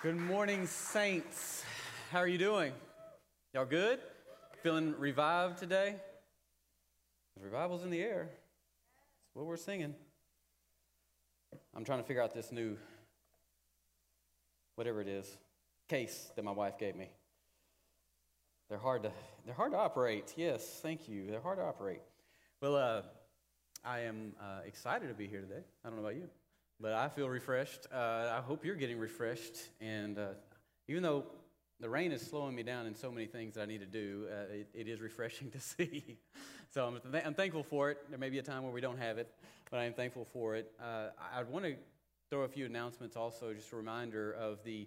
Good morning, saints. How are you doing? Y'all good? Feeling revived today? Revival's in the air. That's what we're singing. I'm trying to figure out this new, whatever it is, case that my wife gave me. They're hard to, they're hard to operate. Yes, thank you. They're hard to operate. Well, uh, I am uh, excited to be here today. I don't know about you. But I feel refreshed. Uh, I hope you're getting refreshed. And uh, even though the rain is slowing me down in so many things that I need to do, uh, it, it is refreshing to see. so I'm, th- I'm, thankful for it. There may be a time where we don't have it, but I am thankful for it. Uh, I want to throw a few announcements also, just a reminder of the,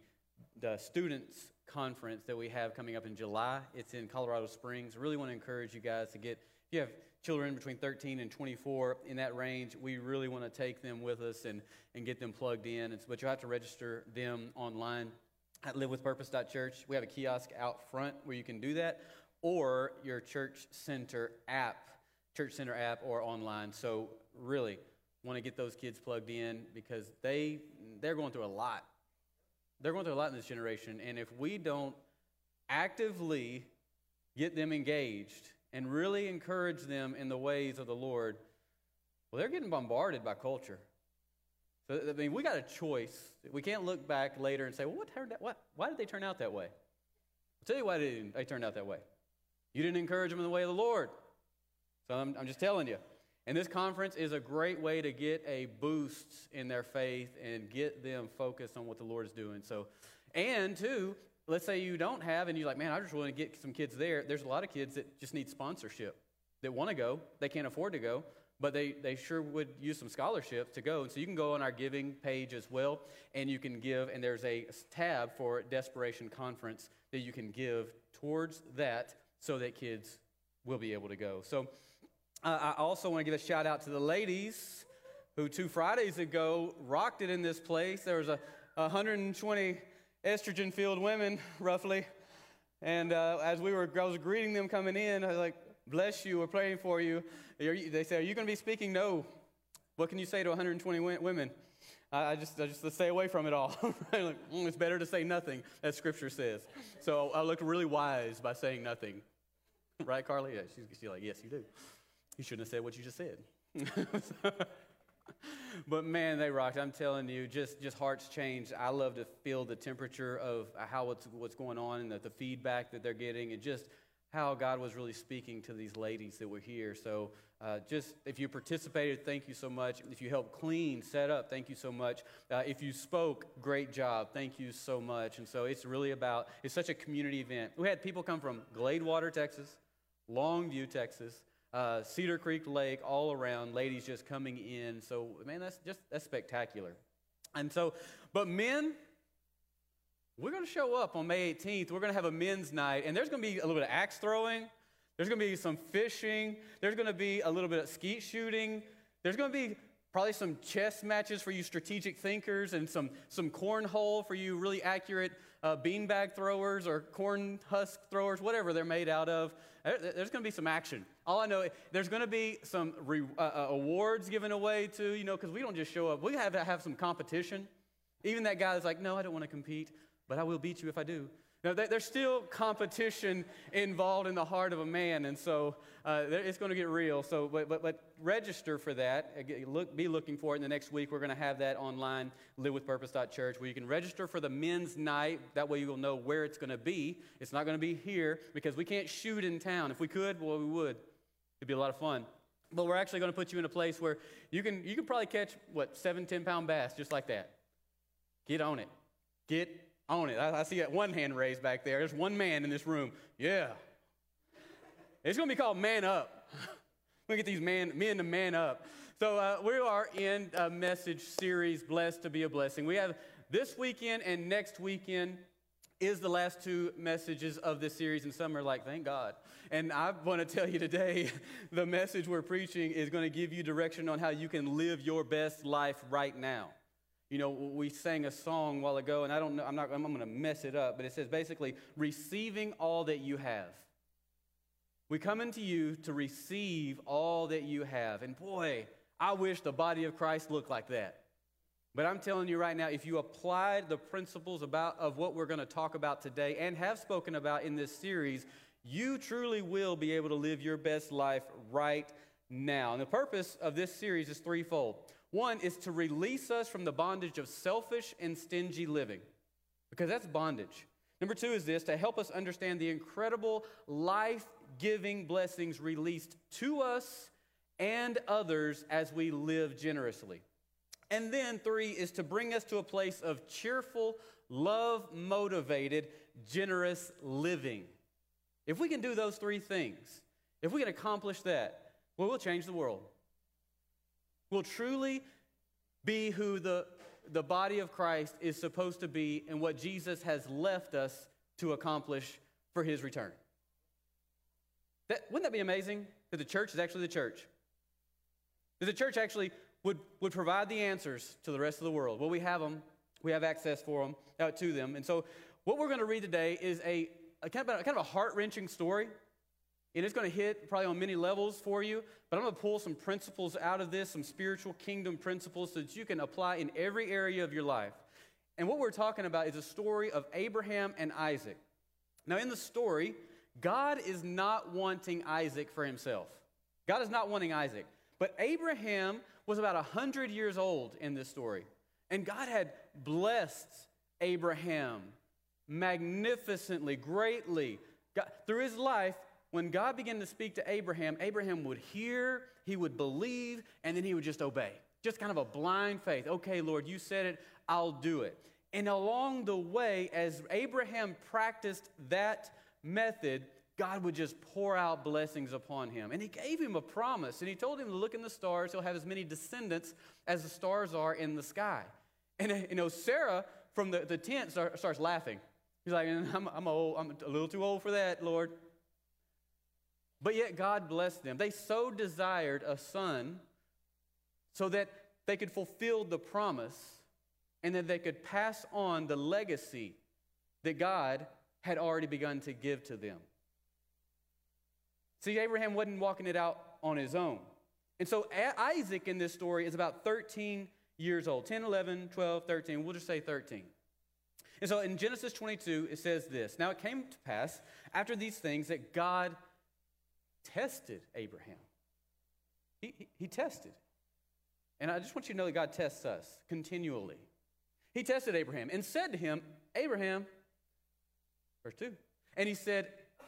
the students conference that we have coming up in July. It's in Colorado Springs. Really want to encourage you guys to get, if you have children between 13 and 24 in that range, we really want to take them with us and, and get them plugged in. But you have to register them online at livewithpurpose.church. We have a kiosk out front where you can do that, or your church center app, church center app, or online. So really want to get those kids plugged in because they they're going through a lot. They're going through a lot in this generation, and if we don't actively get them engaged and really encourage them in the ways of the Lord, well, they're getting bombarded by culture. So, I mean, we got a choice. We can't look back later and say, well, what what, why did they turn out that way? I'll tell you why they, they turned out that way. You didn't encourage them in the way of the Lord. So I'm, I'm just telling you. And this conference is a great way to get a boost in their faith and get them focused on what the Lord is doing. So, and two, let's say you don't have, and you're like, man, I just want to get some kids there. There's a lot of kids that just need sponsorship that want to go. They can't afford to go, but they, they sure would use some scholarship to go. And so you can go on our giving page as well, and you can give, and there's a tab for Desperation Conference that you can give towards that so that kids will be able to go. So uh, I also want to give a shout out to the ladies who two Fridays ago rocked it in this place. There was a 120 estrogen filled women, roughly. And uh, as we were, I was greeting them coming in, I was like, bless you, we're praying for you. They say, are you going to be speaking? No. What can you say to 120 women? I just, I just stay away from it all. like, mm, it's better to say nothing, as Scripture says. So I looked really wise by saying nothing. Right, Carly? Yeah, she's, she's like, yes, you do. You shouldn't have said what you just said. but man, they rocked. I'm telling you, just just hearts changed. I love to feel the temperature of how what's what's going on and the, the feedback that they're getting, and just how God was really speaking to these ladies that were here. So, uh, just if you participated, thank you so much. If you helped clean, set up, thank you so much. Uh, if you spoke, great job. Thank you so much. And so, it's really about, it's such a community event. We had people come from Gladewater, Texas, Longview, Texas, uh, Cedar Creek Lake, all around, ladies just coming in. So, man, that's just that's spectacular. And so, but men, we're going to show up on May 18th. We're going to have a men's night, and there's going to be a little bit of axe throwing. There's going to be some fishing. There's going to be a little bit of skeet shooting. There's going to be probably some chess matches for you strategic thinkers and some, some cornhole for you really accurate uh, beanbag throwers or corn husk throwers, whatever they're made out of. There's going to be some action. All I know, there's going to be some re, uh, uh, awards given away too, you know, because we don't just show up. We have to have some competition. Even that guy that's like, no, I don't want to compete, but I will beat you if I do. Now, there's still competition involved in the heart of a man, and so uh, it's going to get real. So, but, but, but register for that. Look, be looking for it in the next week. We're going to have that online, livewithpurpose.church, where you can register for the men's night. That way, you will know where it's going to be. It's not going to be here because we can't shoot in town. If we could, well, we would. It'd be a lot of fun. But we're actually going to put you in a place where you can, you can probably catch, what, seven, 10 pound bass just like that. Get on it. Get on it. I, I see that one hand raised back there. There's one man in this room. Yeah. It's going to be called Man Up. Look get these man, men to man up. So uh, we are in a message series, Blessed to be a Blessing. We have this weekend and next weekend is the last two messages of this series, and some are like, thank God. And I want to tell you today, the message we're preaching is going to give you direction on how you can live your best life right now. You know, we sang a song a while ago, and I don't know, I'm not, I'm going to mess it up, but it says basically, receiving all that you have. We come into you to receive all that you have. And boy, I wish the body of Christ looked like that. But I'm telling you right now, if you apply the principles about, of what we're going to talk about today and have spoken about in this series, you truly will be able to live your best life right now. And the purpose of this series is threefold. One is to release us from the bondage of selfish and stingy living, because that's bondage. Number two is this to help us understand the incredible life giving blessings released to us and others as we live generously. And then three is to bring us to a place of cheerful, love motivated, generous living. If we can do those three things, if we can accomplish that, well, we'll change the world. We'll truly be who the, the body of Christ is supposed to be and what Jesus has left us to accomplish for his return. That, wouldn't that be amazing that the church is actually the church? That the church actually would, would provide the answers to the rest of the world. Well, we have them, we have access for them, uh, to them. And so, what we're going to read today is a, a kind of a, kind of a heart wrenching story. And it's going to hit probably on many levels for you, but I'm going to pull some principles out of this, some spiritual kingdom principles, so that you can apply in every area of your life. And what we're talking about is a story of Abraham and Isaac. Now, in the story, God is not wanting Isaac for himself. God is not wanting Isaac. But Abraham was about 100 years old in this story. And God had blessed Abraham magnificently, greatly. God, through his life, when God began to speak to Abraham, Abraham would hear, he would believe, and then he would just obey. Just kind of a blind faith. Okay, Lord, you said it, I'll do it. And along the way, as Abraham practiced that method, God would just pour out blessings upon him. And he gave him a promise, and he told him to look in the stars. He'll have as many descendants as the stars are in the sky. And uh, you know, Sarah from the, the tent start, starts laughing. He's like, I'm, I'm, old, I'm a little too old for that, Lord. But yet God blessed them. They so desired a son so that they could fulfill the promise and that they could pass on the legacy that God had already begun to give to them. See, Abraham wasn't walking it out on his own. And so Isaac in this story is about 13 years old 10, 11, 12, 13. We'll just say 13. And so in Genesis 22, it says this Now it came to pass after these things that God tested Abraham. He, he, he tested. And I just want you to know that God tests us continually. He tested Abraham and said to him, Abraham, verse 2, and he said,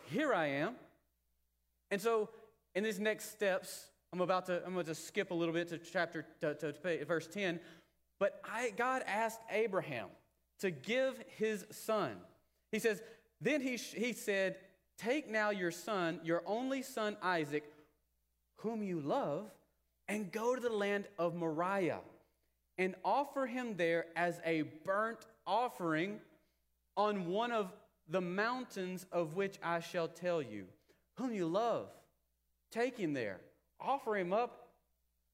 Here I am. And so in these next steps, I'm about to, I'm going to skip a little bit to chapter, to, to, to verse 10. But I, God asked Abraham to give his son. He says, Then he, he said, Take now your son, your only son Isaac, whom you love, and go to the land of Moriah and offer him there as a burnt offering on one of the mountains of which I shall tell you. Whom you love, take him there, offer him up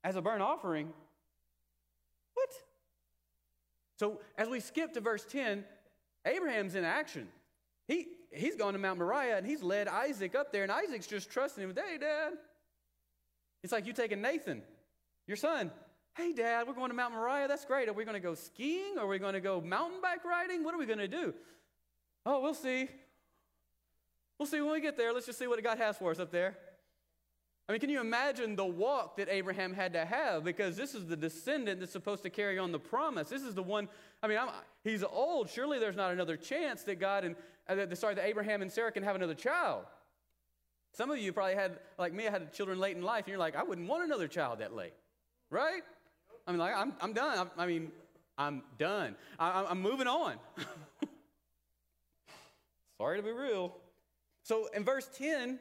as a burnt offering. What? So, as we skip to verse 10, Abraham's in action. He, he's gone to Mount Moriah and he's led Isaac up there, and Isaac's just trusting him. Hey, Dad. It's like you taking Nathan, your son. Hey, Dad, we're going to Mount Moriah. That's great. Are we going to go skiing? Are we going to go mountain bike riding? What are we going to do? Oh, we'll see. We'll see when we get there. Let's just see what God has for us up there. I mean, can you imagine the walk that Abraham had to have? Because this is the descendant that's supposed to carry on the promise. This is the one, I mean, I'm, he's old. Surely there's not another chance that God and, uh, sorry, that Abraham and Sarah can have another child. Some of you probably had, like me, I had children late in life, and you're like, I wouldn't want another child that late, right? I mean, like, I'm, I'm done. I, I mean, I'm done. I, I'm moving on. sorry to be real. So in verse 10,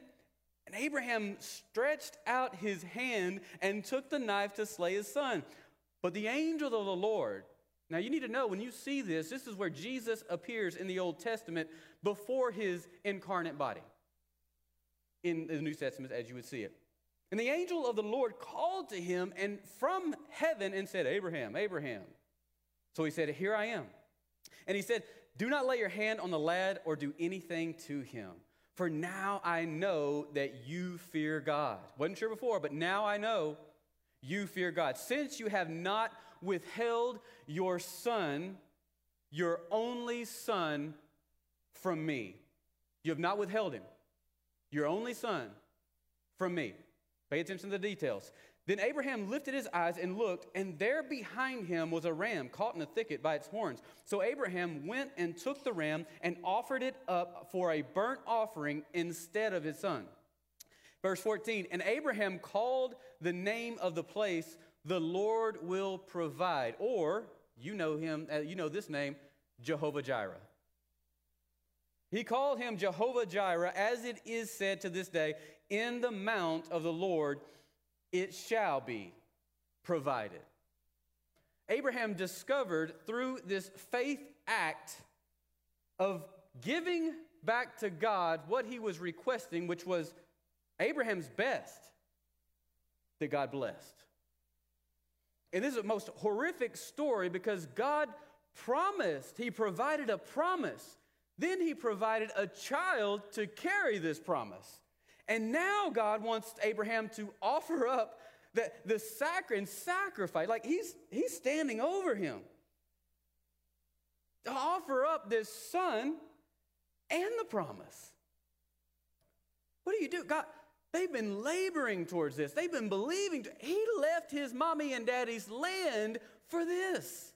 and Abraham stretched out his hand and took the knife to slay his son. But the angel of the Lord, now you need to know when you see this, this is where Jesus appears in the Old Testament before his incarnate body in the New Testament as you would see it. And the angel of the Lord called to him and from heaven and said, Abraham, Abraham. So he said, Here I am. And he said, Do not lay your hand on the lad or do anything to him. For now I know that you fear God. Wasn't sure before, but now I know you fear God. Since you have not withheld your son, your only son, from me. You have not withheld him, your only son, from me. Pay attention to the details. Then Abraham lifted his eyes and looked, and there behind him was a ram caught in a thicket by its horns. So Abraham went and took the ram and offered it up for a burnt offering instead of his son. Verse 14 And Abraham called the name of the place, The Lord will provide, or you know him, uh, you know this name, Jehovah Jireh. He called him Jehovah Jireh, as it is said to this day, In the mount of the Lord it shall be provided. Abraham discovered through this faith act of giving back to God what he was requesting, which was Abraham's best, that God blessed. And this is the most horrific story because God promised, He provided a promise. Then He provided a child to carry this promise. And now God wants Abraham to offer up the, the sacri- and sacrifice. Like he's, he's standing over him. To offer up this son and the promise. What do you do? God, they've been laboring towards this. They've been believing. He left his mommy and daddy's land for this.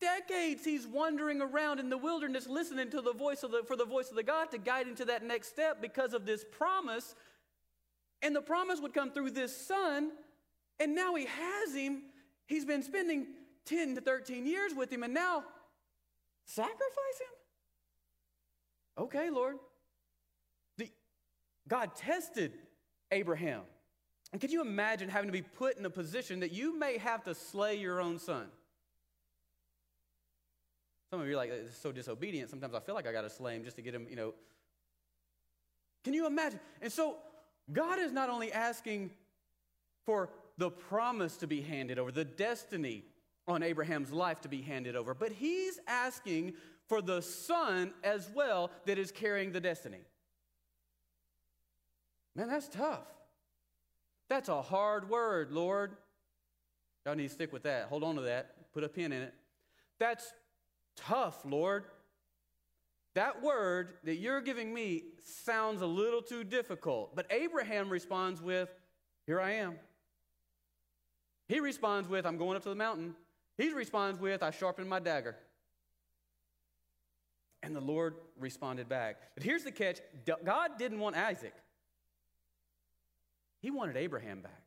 Decades he's wandering around in the wilderness listening to the voice of the, for the voice of the God to guide him to that next step because of this promise. And the promise would come through this son, and now he has him. He's been spending 10 to 13 years with him, and now sacrifice him? Okay, Lord. God tested Abraham. And could you imagine having to be put in a position that you may have to slay your own son? Some of you are like, it's so disobedient. Sometimes I feel like I got to slay him just to get him, you know. Can you imagine? And so God is not only asking for the promise to be handed over, the destiny on Abraham's life to be handed over, but he's asking for the son as well that is carrying the destiny. Man, that's tough. That's a hard word, Lord. Y'all need to stick with that. Hold on to that. Put a pin in it. That's tough, Lord. That word that you're giving me sounds a little too difficult. But Abraham responds with, Here I am. He responds with, I'm going up to the mountain. He responds with, I sharpened my dagger. And the Lord responded back. But here's the catch God didn't want Isaac, He wanted Abraham back.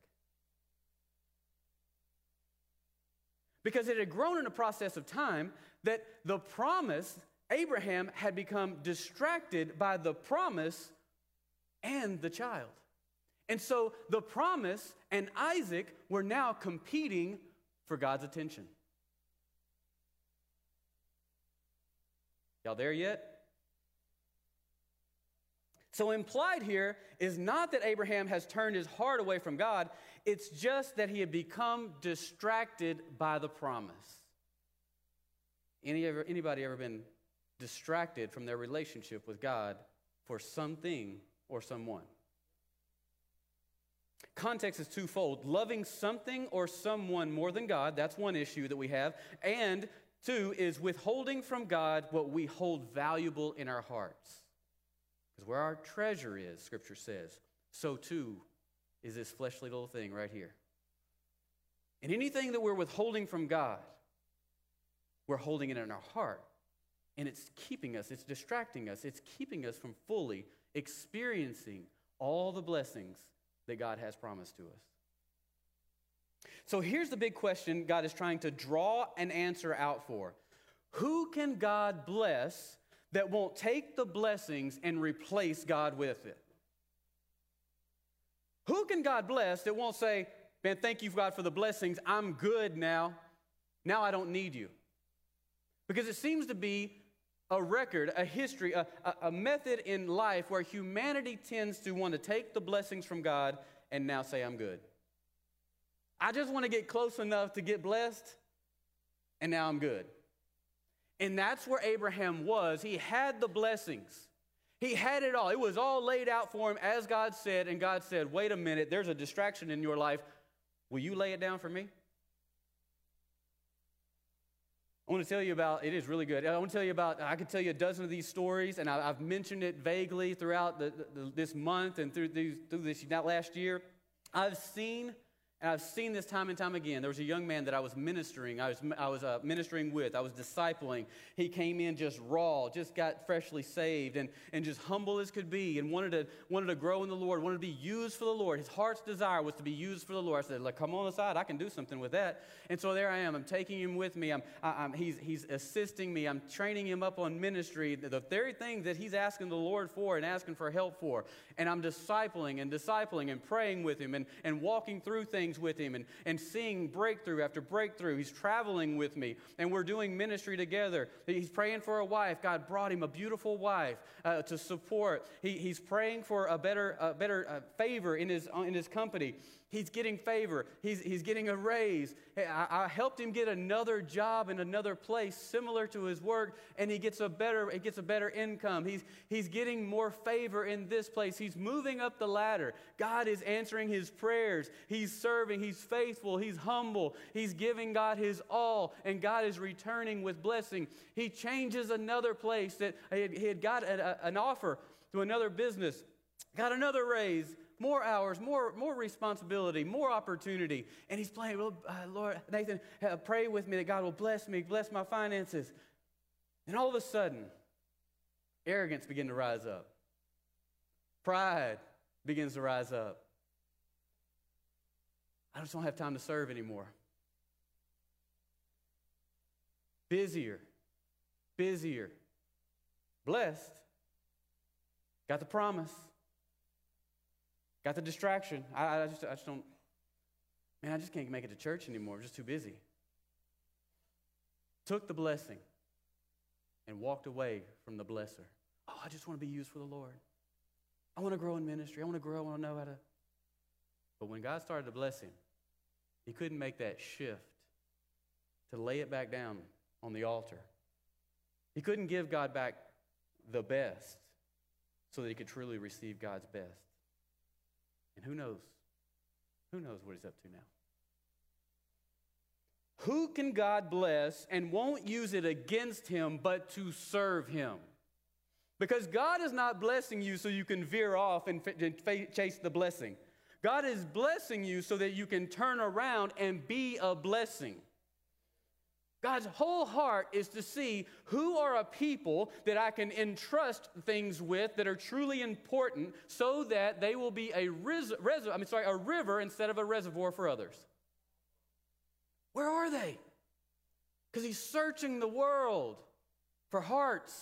Because it had grown in a process of time that the promise, Abraham had become distracted by the promise and the child. And so the promise and Isaac were now competing for God's attention. Y'all there yet? So, implied here is not that Abraham has turned his heart away from God, it's just that he had become distracted by the promise. Any ever, anybody ever been distracted from their relationship with God for something or someone? Context is twofold loving something or someone more than God, that's one issue that we have. And two is withholding from God what we hold valuable in our hearts. Because where our treasure is, Scripture says, so too is this fleshly little thing right here. And anything that we're withholding from God, we're holding it in our heart. And it's keeping us, it's distracting us, it's keeping us from fully experiencing all the blessings that God has promised to us. So here's the big question God is trying to draw an answer out for Who can God bless that won't take the blessings and replace God with it? Who can God bless that won't say, Man, thank you, God, for the blessings. I'm good now. Now I don't need you. Because it seems to be a record, a history, a, a, a, method in life where humanity tends to want to take the blessings from God and now say, I'm good. I just want to get close enough to get blessed, and now I'm good. And that's where Abraham was. He had the blessings. He had it all. It was all laid out for him as God said, and God said, Wait a minute, there's a distraction in your life. Will you lay it down for me? I want to tell you about, it is really good. I want to tell you about, I could tell you a dozen of these stories, and I, have mentioned it vaguely throughout the, the, this month and through, these, through this, not last year. I've seen and I've seen this time and time again. There was a young man that I was ministering, I was, I was uh, ministering with, I was discipling. He came in just raw, just got freshly saved, and, and just humble as could be, and wanted to, wanted to grow in the Lord, wanted to be used for the Lord. His heart's desire was to be used for the Lord. I said, like, come on inside, I can do something with that. And so there I am. I'm taking him with me. I'm, I, am he's, he's assisting me. I'm training him up on ministry, the very thing that he's asking the Lord for and asking for help for. And I'm discipling and discipling and praying with him and, and walking through things with him and, and seeing breakthrough after breakthrough. He's traveling with me and we're doing ministry together. He's praying for a wife. God brought him a beautiful wife uh, to support. He, he's praying for a better, a better uh, favor in his, in his company. He's getting favor. He's, he's getting a raise. I, I, helped him get another job in another place similar to his work, and he gets a better, he gets a better income. He's, he's getting more favor in this place. He's moving up the ladder. God is answering his prayers. He's serving. He's faithful. He's humble. He's giving God his all, and God is returning with blessing. He changes another place that he had got a, a, an offer to another business, got another raise more hours, more, more responsibility, more opportunity. And he's playing, uh, Lord, Nathan, uh, pray with me that God will bless me, bless my finances. And all of a sudden, arrogance begins to rise up. Pride begins to rise up. I just don't have time to serve anymore. Busier, busier, blessed, got the promise Got the distraction. I, I, just, I just don't, man, I just can't make it to church anymore. I'm just too busy. Took the blessing and walked away from the blesser. Oh, I just want to be used for the Lord. I want to grow in ministry. I want to grow. I want to know how to. But when God started to bless him, he couldn't make that shift to lay it back down on the altar. He couldn't give God back the best so that he could truly receive God's best. And who knows? Who knows what he's up to now? Who can God bless and won't use it against him but to serve him? Because God is not blessing you so you can veer off and chase the blessing. God is blessing you so that you can turn around and be a blessing. God's whole heart is to see who are a people that I can entrust things with that are truly important so that they will be a, res- res- I mean, sorry, a river instead of a reservoir for others. Where are they? Because he's searching the world for hearts.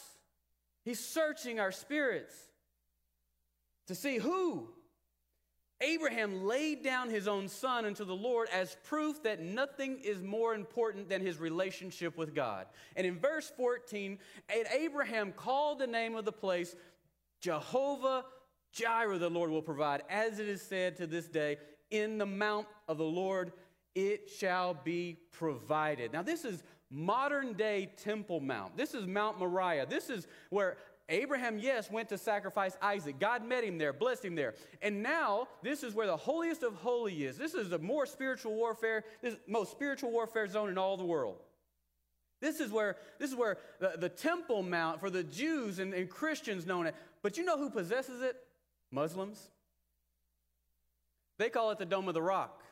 He's searching our spirits to see who Abraham laid down his own son unto the Lord as proof that nothing is more important than his relationship with God. And in verse 14, Abraham called the name of the place Jehovah Jireh, the Lord will provide, as it is said to this day, in the mount of the Lord it shall be provided. Now, this is modern day Temple Mount. This is Mount Moriah. This is where Abraham, yes, went to sacrifice Isaac. God met him there, blessed him there. And now, this is where the holiest of holy is. This is the more spiritual warfare, this most spiritual warfare zone in all the world. This is where, this is where the, the Temple Mount for the Jews and, and Christians known it. But you know who possesses it? Muslims. They call it the Dome of the Rock.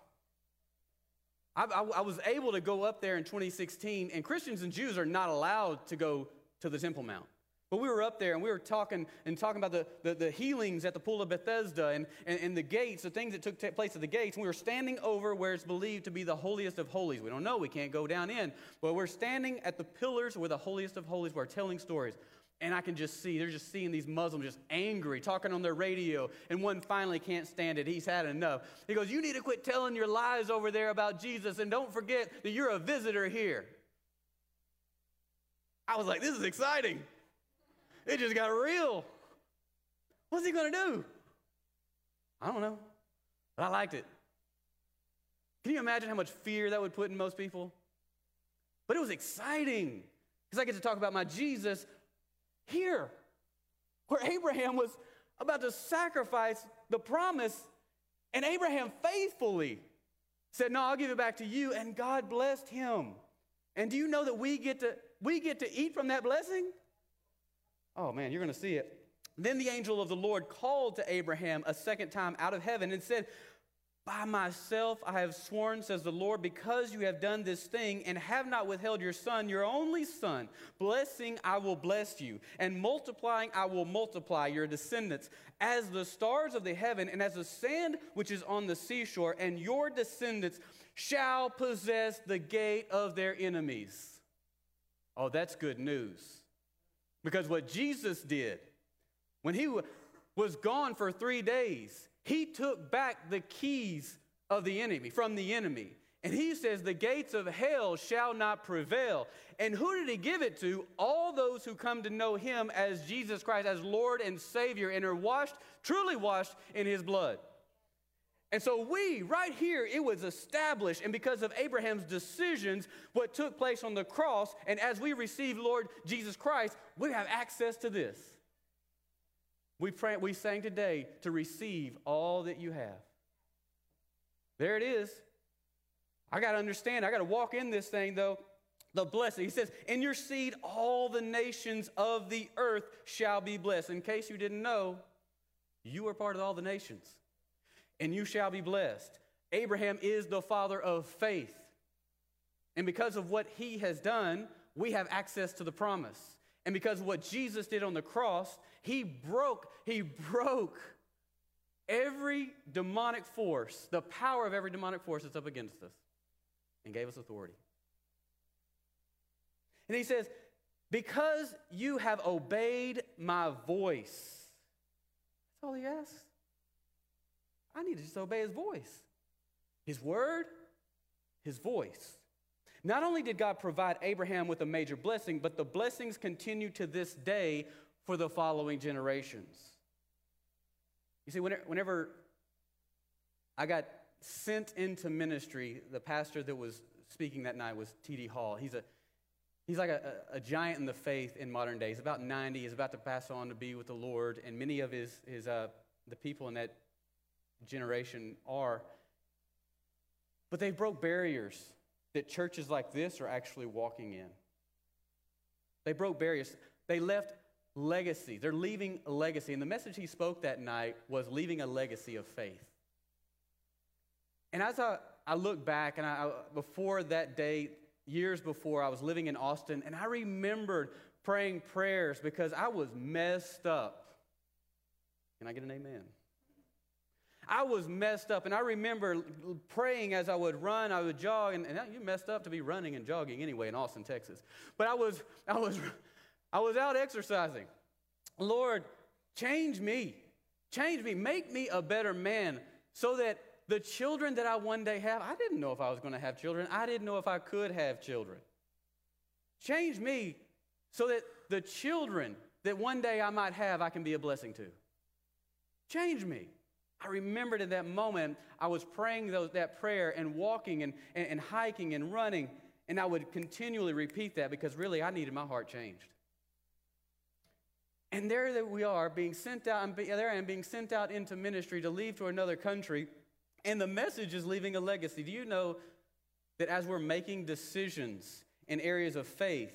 I, I, I was able to go up there in 2016, and Christians and Jews are not allowed to go to the Temple Mount. But we were up there and we were talking and talking about the, the, the healings at the pool of Bethesda and, and, and, the gates, the things that took place at the gates. And we were standing over where it's believed to be the holiest of holies. We don't know, we can't go down in. But we're standing at the pillars where the holiest of holies were telling stories. And I can just see, they're just seeing these Muslims just angry, talking on their radio. And one finally can't stand it. He's had enough. He goes, You need to quit telling your lies over there about Jesus. And don't forget that you're a visitor here. I was like, This is exciting. It just got real. What's he going to do? I don't know. But I liked it. Can you imagine how much fear that would put in most people? But it was exciting because I get to talk about my Jesus here, where Abraham was about to sacrifice the promise, and Abraham faithfully said, No, I'll give it back to you. And God blessed him. And do you know that we get to, we get to eat from that blessing? Oh man, you're going to see it. Then the angel of the Lord called to Abraham a second time out of heaven and said, by myself I have sworn, says the Lord, because you have done this thing and have not withheld your son, your only son. Blessing I will bless you, and multiplying I will multiply your descendants as the stars of the heaven and as the sand which is on the seashore, and your descendants shall possess the gate of their enemies. Oh, that's good news. Because what Jesus did when he was gone for three days, he took back the keys of the enemy, from the enemy. And he says, The gates of hell shall not prevail. And who did he give it to? All those who come to know him as Jesus Christ, as Lord and Savior, and are washed, truly washed in his blood. And so, we, right here, it was established, and because of Abraham's decisions, what took place on the cross, and as we receive Lord Jesus Christ, we have access to this. We, pray, we sang today to receive all that you have. There it is. I got to understand, I got to walk in this thing though. The blessing. He says, In your seed, all the nations of the earth shall be blessed. In case you didn't know, you are part of all the nations, and you shall be blessed. Abraham is the father of faith. And because of what he has done, we have access to the promise. And because of what Jesus did on the cross, he broke, he broke every demonic force, the power of every demonic force that's up against us, and gave us authority. And he says, Because you have obeyed my voice. That's all he asks. I need to just obey his voice, his word, his voice. Not only did God provide Abraham with a major blessing, but the blessings continue to this day for the following generations. You see, whenever I got sent into ministry, the pastor that was speaking that night was T.D. Hall. He's a He's like a, a, giant in the faith in modern days. He's about 90. He's about to pass on to be with the Lord. And many of his, his uh, the people in that generation are. But they broke barriers that churches like this are actually walking in. They broke barriers. They left legacy. They're leaving a legacy. And the message he spoke that night was leaving a legacy of faith. And as I, I look back, and I, before that day, years before, I was living in Austin, and I remembered praying prayers because I was messed up. Can I get an amen? I was messed up, and I remember praying as I would run, I would jog, and, and you messed up to be running and jogging anyway in Austin, Texas. But I was, I was, I was out exercising. Lord, change me, change me, make me a better man, so that the children that I one day have, I didn't know if I was going to have children. I didn't know if I could have children. Change me so that the children that one day I might have, I can be a blessing to. Change me. I remembered in that moment, I was praying those, that prayer and walking and, and, and hiking and running, and I would continually repeat that because really I needed my heart changed. And there that we are, being sent out, and there I am being sent out into ministry to leave to another country, and the message is leaving a legacy. Do you know that as we're making decisions in areas of faith,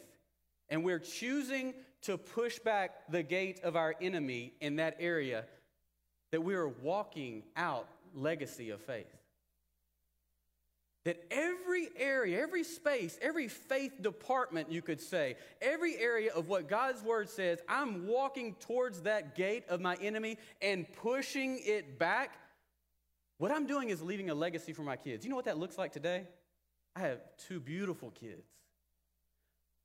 and we're choosing to push back the gate of our enemy in that area, that we are walking out legacy of faith. That every area, every space, every faith department, you could say, every area of what God's word says, I'm walking towards that gate of my enemy and pushing it back. What I'm doing is leaving a legacy for my kids. You know what that looks like today? I have two beautiful kids.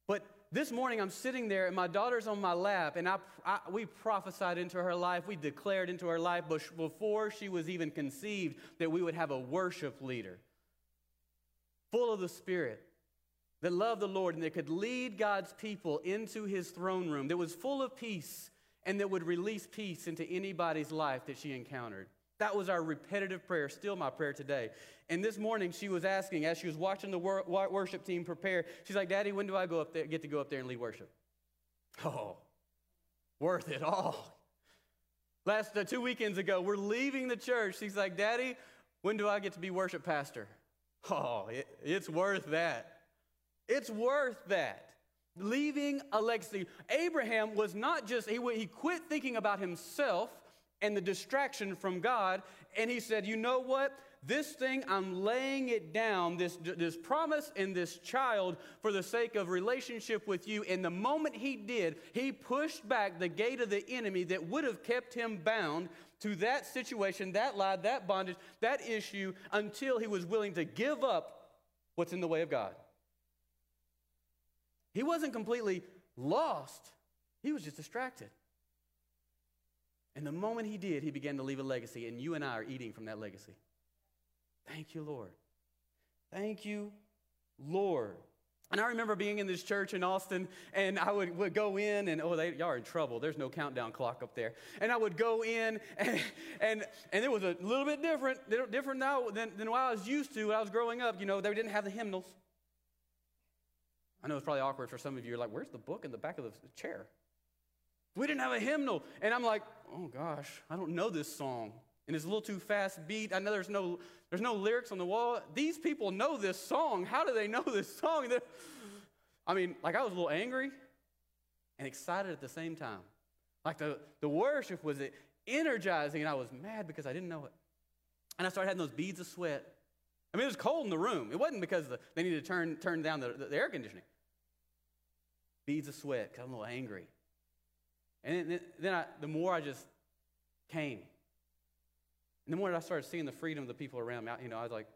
But this morning I'm sitting there and my daughter's on my lap, and I, I, we prophesied into her life. We declared into her life before she was even conceived that we would have a worship leader full of the Spirit that loved the Lord and that could lead God's people into his throne room, that was full of peace and that would release peace into anybody's life that she encountered. That was our repetitive prayer, still my prayer today. And this morning she was asking, as she was watching the wor- worship team prepare, she's like, Daddy, when do I go up there, get to go up there and lead worship? Oh, worth it all. Last uh, two weekends ago, we're leaving the church. She's like, Daddy, when do I get to be worship pastor? Oh, it, it's worth that. It's worth that. Leaving a legacy. Abraham was not just, he, he quit thinking about himself and the distraction from God, and he said, You know what? This thing, I'm laying it down, this, this promise and this child, for the sake of relationship with you. And the moment he did, he pushed back the gate of the enemy that would have kept him bound to that situation, that lie, that bondage, that issue, until he was willing to give up what's in the way of God. He wasn't completely lost, he was just distracted. And the moment he did, he began to leave a legacy, and you and I are eating from that legacy. Thank you, Lord. Thank you, Lord. And I remember being in this church in Austin, and I would, would go in, and oh, they, y'all are in trouble. There's no countdown clock up there. And I would go in, and, and, and it was a little bit different, different now than, than what I was used to when I was growing up. You know, they didn't have the hymnals. I know it's probably awkward for some of you. You're like, where's the book in the back of the chair? We didn't have a hymnal. And I'm like, oh gosh, I don't know this song and it's a little too fast beat. I know there's no, there's no lyrics on the wall. These people know this song. How do they know this song? I mean, like I was a little angry and excited at the same time. Like the, the worship was energizing, and I was mad because I didn't know it. And I started having those beads of sweat. I mean, it was cold in the room. It wasn't because the, they needed to turn, turn down the, the, air conditioning. Beads of sweat because I'm a little angry. And then, I, the more I just came, and the more I started seeing the freedom of the people around me, you know, I was like,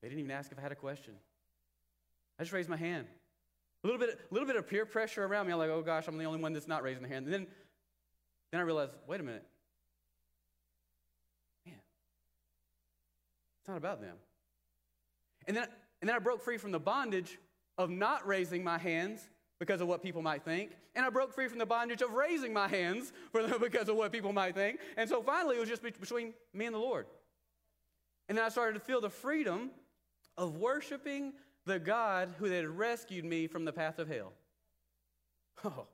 they didn't even ask if I had a question. I just raised my hand. A little bit, a little bit of peer pressure around me. I'm like, oh gosh, I'm the only one that's not raising their hand. And then, then I realized, wait a minute. Man, it's not about them. And then, and then I broke free from the bondage of not raising my hands because of what people might think. And I broke free from the bondage of raising my hands because of what people might think. And so finally, it was just between me and the Lord. And then I started to feel the freedom of worshiping the God who had rescued me from the path of hell. Oh,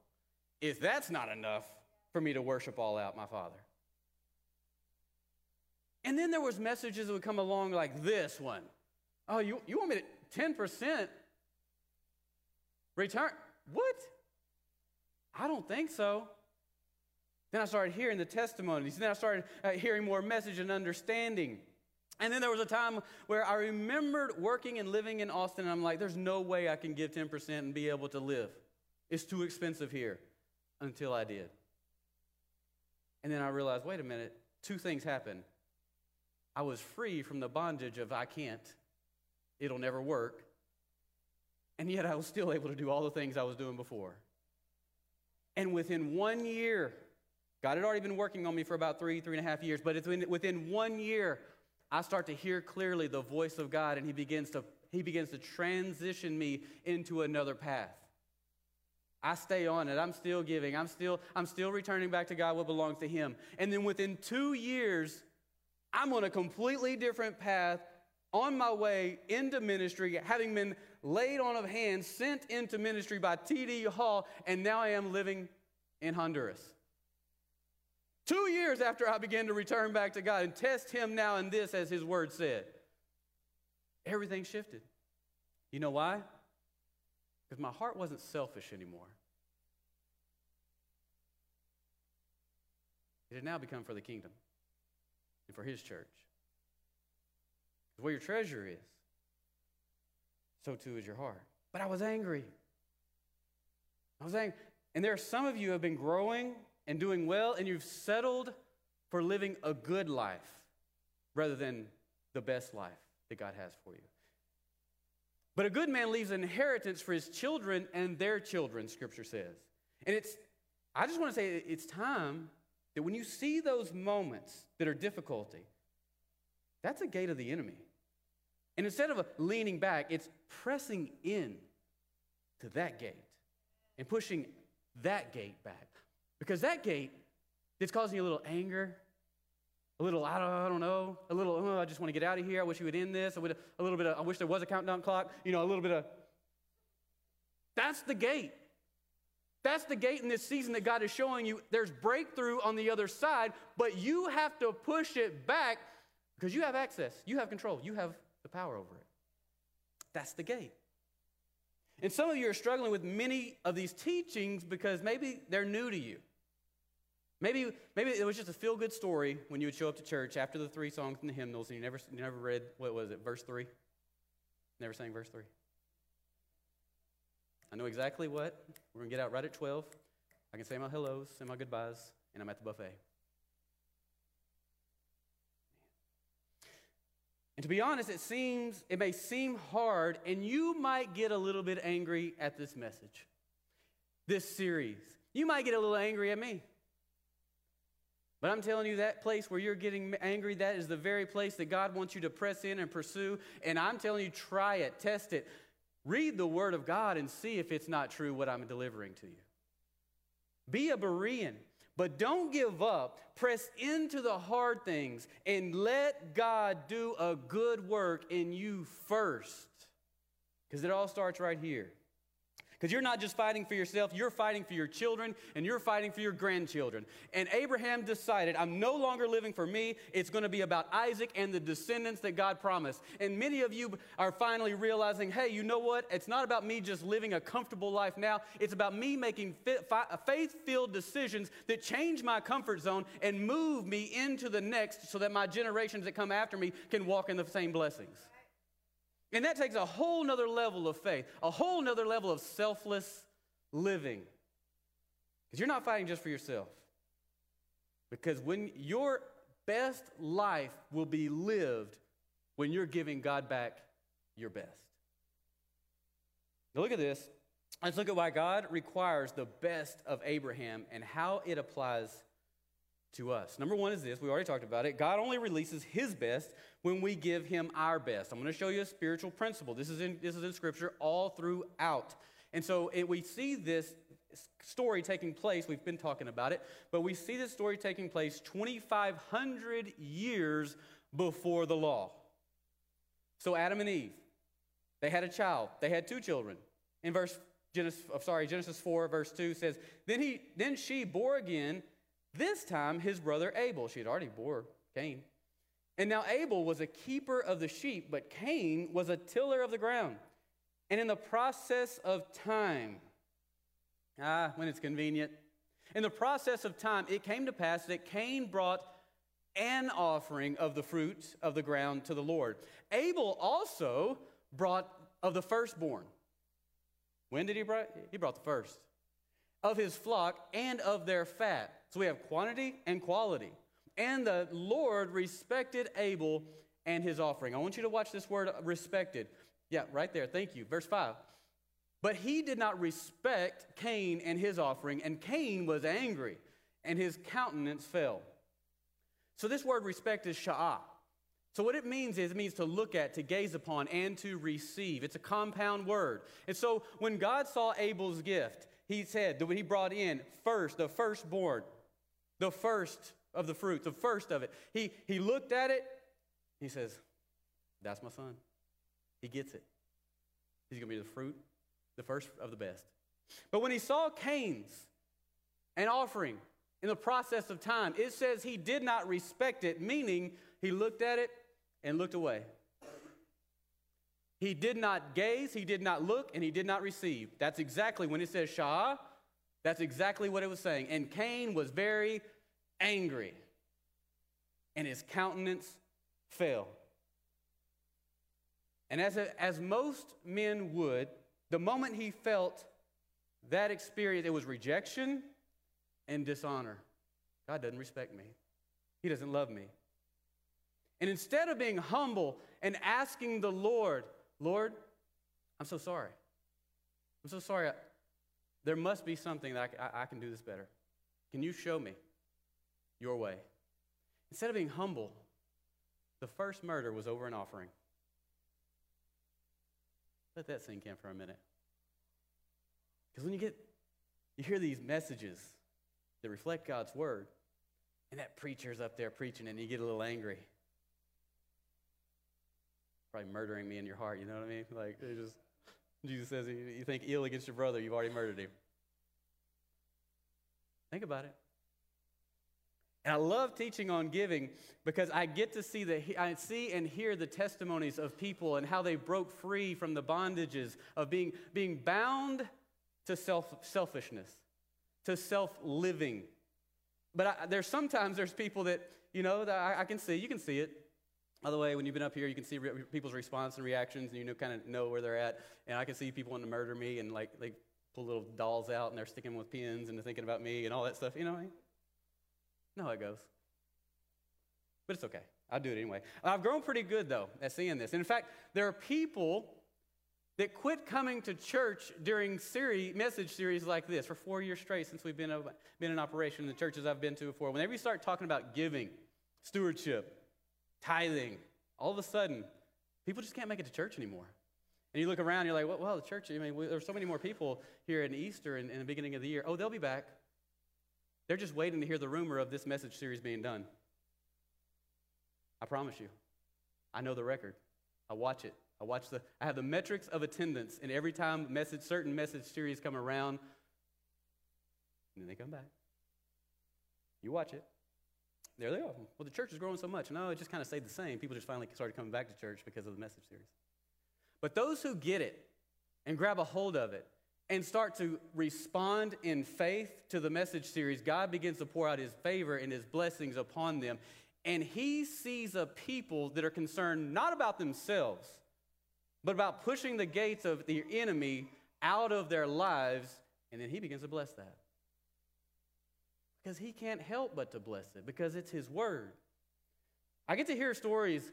if that's not enough for me to worship all out my Father. And then there was messages that would come along like this one. Oh, you, you want me to 10% return? What? I don't think so. Then I started hearing the testimonies. Then I started uh, hearing more message and understanding. And then there was a time where I remembered working and living in Austin, and I'm like, there's no way I can give 10% and be able to live. It's too expensive here until I did. And then I realized wait a minute, two things happened. I was free from the bondage of I can't, it'll never work. And yet I was still able to do all the things I was doing before. And within one year, God had already been working on me for about three, three and a half years, but it's within one year, I start to hear clearly the voice of God, and He begins to, he begins to transition me into another path. I stay on it. I'm still giving. I'm still, I'm still returning back to God what belongs to Him. And then within two years, I'm on a completely different path on my way into ministry, having been laid on of hands, sent into ministry by T.D. Hall, and now I am living in Honduras. Two years after I began to return back to God and test Him now in this, as His Word said, everything shifted. You know why? Because my heart wasn't selfish anymore. It had now become for the kingdom and for His church. Because where your treasure is, so too is your heart. But I was angry. I was angry. And there are some of you have been growing and doing well, and you've settled for living a good life rather than the best life that God has for you. But a good man leaves an inheritance for his children and their children, Scripture says. And it's, I just want to say, it's time that when you see those moments that are difficulty, that's a gate of the enemy. And instead of leaning back, it's pressing in to that gate and pushing that gate back. Because that gate is causing you a little anger, a little, I don't, I don't know, a little, oh, I just want to get out of here. I wish you would end this. A, a little bit of, I wish there was a countdown clock. You know, a little bit of, that's the gate. That's the gate in this season that God is showing you. There's breakthrough on the other side, but you have to push it back Because you have access, you have control, you have the power over it. That's the gate. And some of you are struggling with many of these teachings because maybe they're new to you. Maybe, maybe it was just a feel good story when you would show up to church after the three songs and the hymnals and you never, you never read, what was it, verse 3? Never sang verse 3. I know exactly what. We're going to get out right at 12. I can say my hellos, say my goodbyes, and I'm at the buffet. And to be honest, it seems, it may seem hard, and you might get a little bit angry at this message, this series. You might get a little angry at me. But I'm telling you, that place where you're getting angry, that is the very place that God wants you to press in and pursue. And I'm telling you, try it, test it. Read the Word of God and see if it's not true what I'm delivering to you. Be a Berean, but don't give up. Press into the hard things and let God do a good work in you first. Because it all starts right here. Because you're not just fighting for yourself, you're fighting for your children and you're fighting for your grandchildren. And Abraham decided, I'm no longer living for me. It's going to be about Isaac and the descendants that God promised. And many of you are finally realizing, hey, you know what? It's not about me just living a comfortable life now. It's about me making faith filled decisions that change my comfort zone and move me into the next so that my generations that come after me can walk in the same blessings. And that takes a whole nother level of faith, a whole nother level of selfless living. Because you're not fighting just for yourself. Because when your best life will be lived when you're giving God back your best. Now look at this. Let's look at why God requires the best of Abraham and how it applies to us. Number one is this we already talked about it. God only releases his best when we give him our best. I'm going to show you a spiritual principle. This is in, this is in scripture all throughout. And so it, we see this story taking place. We've been talking about it, but we see this story taking place 2,500 years before the law. So Adam and Eve, they had a child. They had two children. In verse Genesis, sorry, Genesis 4, verse 2 says, Then he then she bore again this time, his brother Abel. She had already bore Cain. And now Abel was a keeper of the sheep, but Cain was a tiller of the ground. And in the process of time, ah, when it's convenient, in the process of time, it came to pass that Cain brought an offering of the fruit of the ground to the Lord. Abel also brought of the firstborn. When did he bring? He brought the first of his flock and of their fat. So we have quantity and quality. And the Lord respected Abel and his offering. I want you to watch this word uh, respected. Yeah, right there. Thank you. Verse 5. But he did not respect Cain and his offering, and Cain was angry, and his countenance fell. So this word respect is sha'ah. So what it means is it means to look at, to gaze upon, and to receive. It's a compound word. And so when God saw Abel's gift, he said that when he brought in first, the firstborn, the first of the fruit, the first of it. He, he looked at it, he says, That's my son. He gets it. He's going to be the fruit, the first of the best. But when he saw Cain's an offering in the process of time, it says he did not respect it, meaning he looked at it and looked away. He did not gaze, he did not look, and he did not receive. That's exactly when it says Shah, that's exactly what it was saying. And Cain was very angry, and his countenance fell. And as, a, as most men would, the moment he felt that experience, it was rejection and dishonor. God doesn't respect me, He doesn't love me. And instead of being humble and asking the Lord, Lord, I'm so sorry. I'm so sorry. There must be something that I, I, can do this better. Can you show me your way? Instead of being humble, the first murder was over an offering. Let that sink in for a minute. Because when you get, you hear these messages that reflect God's word, and that preacher's up there preaching, and you get a little angry probably murdering me in your heart. You know what I mean? Like, they just Jesus says, you think ill against your brother, you've already murdered him. Think about it. And I love teaching on giving because I get to see the I see and hear the testimonies of people and how they broke free from the bondages of being, being bound to self, selfishness, to self-living. But I, there's sometimes there's people that, you know, that I, I, can see, you can see it. By the way, when you've been up here, you can see re- people's response and reactions, and you know, kind of know where they're at. And I can see people wanting to murder me and like, like pull little dolls out and they're sticking with pins and they're thinking about me and all that stuff. You know I mean? how it goes. But it's okay. I'll do it anyway. I've grown pretty good, though, at seeing this. And in fact, there are people that quit coming to church during series, message series like this for four years straight since we've been, been in operation in the churches I've been to before. Whenever you start talking about giving, stewardship, tithing, all of a sudden, people just can't make it to church anymore. And you look around, you're like, well, well the church, I mean, there's so many more people here in Easter and in the beginning of the year. Oh, they'll be back. They're just waiting to hear the rumor of this message series being done. I promise you. I know the record. I watch it. I watch the I have the metrics of attendance and every time message certain message series come around and then they come back. You watch it. There they are. Well, the church is growing so much. No, it just kind of stayed the same. People just finally started coming back to church because of the message series. But those who get it and grab a hold of it and start to respond in faith to the message series, God begins to pour out his favor and his blessings upon them. And he sees a people that are concerned not about themselves, but about pushing the gates of the enemy out of their lives. And then he begins to bless that. Because he can't help but to bless it, because it's his word. I get to hear stories.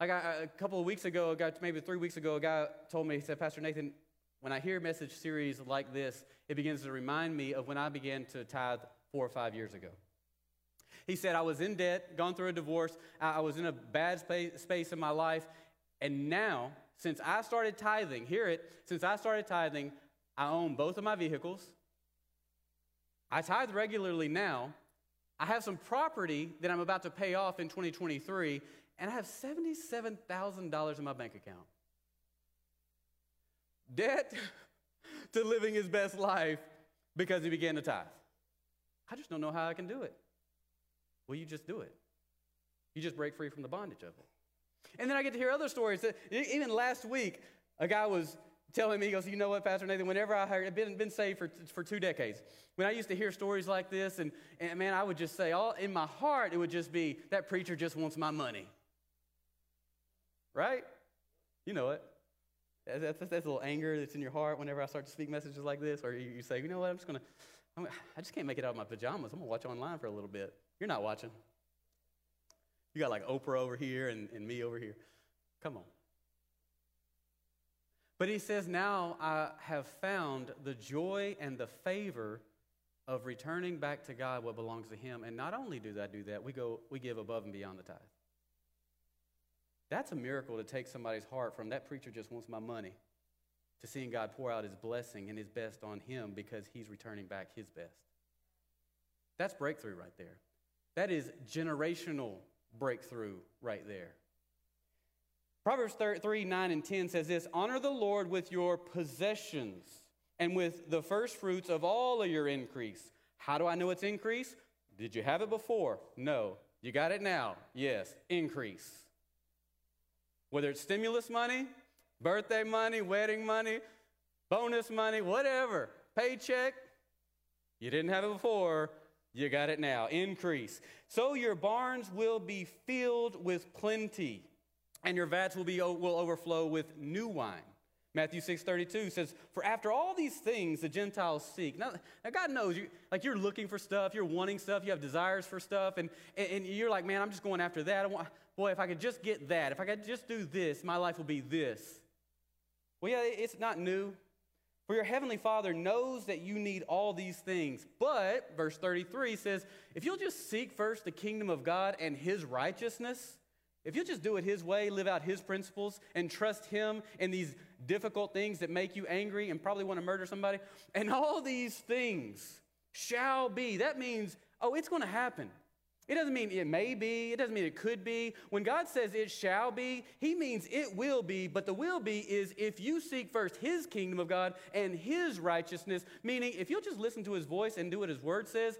Like I, a couple of weeks ago, a guy, maybe three weeks ago, a guy told me, he said, Pastor Nathan, when I hear a message series like this, it begins to remind me of when I began to tithe four or five years ago. He said, I was in debt, gone through a divorce, I was in a bad space in my life, and now, since I started tithing, hear it, since I started tithing, I own both of my vehicles. I tithe regularly now. I have some property that I'm about to pay off in 2023, and I have $77,000 in my bank account debt to living his best life because he began to tithe. I just don't know how I can do it. Well, you just do it. You just break free from the bondage of it. And then I get to hear other stories. That, Even last week, a guy was telling me, he goes, You know what, Pastor Nathan, whenever I heard, I've been, been saved for, for two decades. When I used to hear stories like this, and, and man, I would just say, all in my heart, it would just be, That preacher just wants my money. Right? You know it. That's, that's, that's a little anger that's in your heart whenever I start to speak messages like this, or you, you say, you know what, I'm just going to, I just can't make it out of my pajamas. I'm going to watch online for a little bit. You're not watching. You got like Oprah over here and, and me over here. Come on. But he says, Now I have found the joy and the favor of returning back to God what belongs to Him. And not only do I do that, we go, we give above and beyond the tithe. That's a miracle to take somebody's heart from that preacher just wants my money to seeing God pour out his blessing and his best on him because he's returning back his best. That's breakthrough right there. That is generational breakthrough right there. Proverbs 3 9 and 10 says this Honor the Lord with your possessions and with the first fruits of all of your increase. How do I know it's increase? Did you have it before? No. You got it now? Yes. Increase. Whether it's stimulus money, birthday money, wedding money, bonus money, whatever, paycheck, you didn't have it before, you got it now. Increase. So your barns will be filled with plenty, and your vats will, be, will overflow with new wine. Matthew 6:32 says, "For after all these things the Gentiles seek." Now, now God knows you like you're looking for stuff, you're wanting stuff, you have desires for stuff, and, and, and you're like, man, I'm just going after that. Want, boy, if I could just get that, if I could just do this, my life will be this. Well, yeah, it's not new. For your heavenly Father knows that you need all these things. But, verse 33 says, if you'll just seek first the kingdom of God and his righteousness, if you'll just do it his way, live out his principles, and trust him in these difficult things that make you angry and probably want to murder somebody, and all these things shall be. That means, oh, it's going to happen. It doesn't mean it may be, it doesn't mean it could be. When God says it shall be, He means it will be, but the will be is if you seek first His kingdom of God and His righteousness, meaning if you'll just listen to His voice and do what His word says,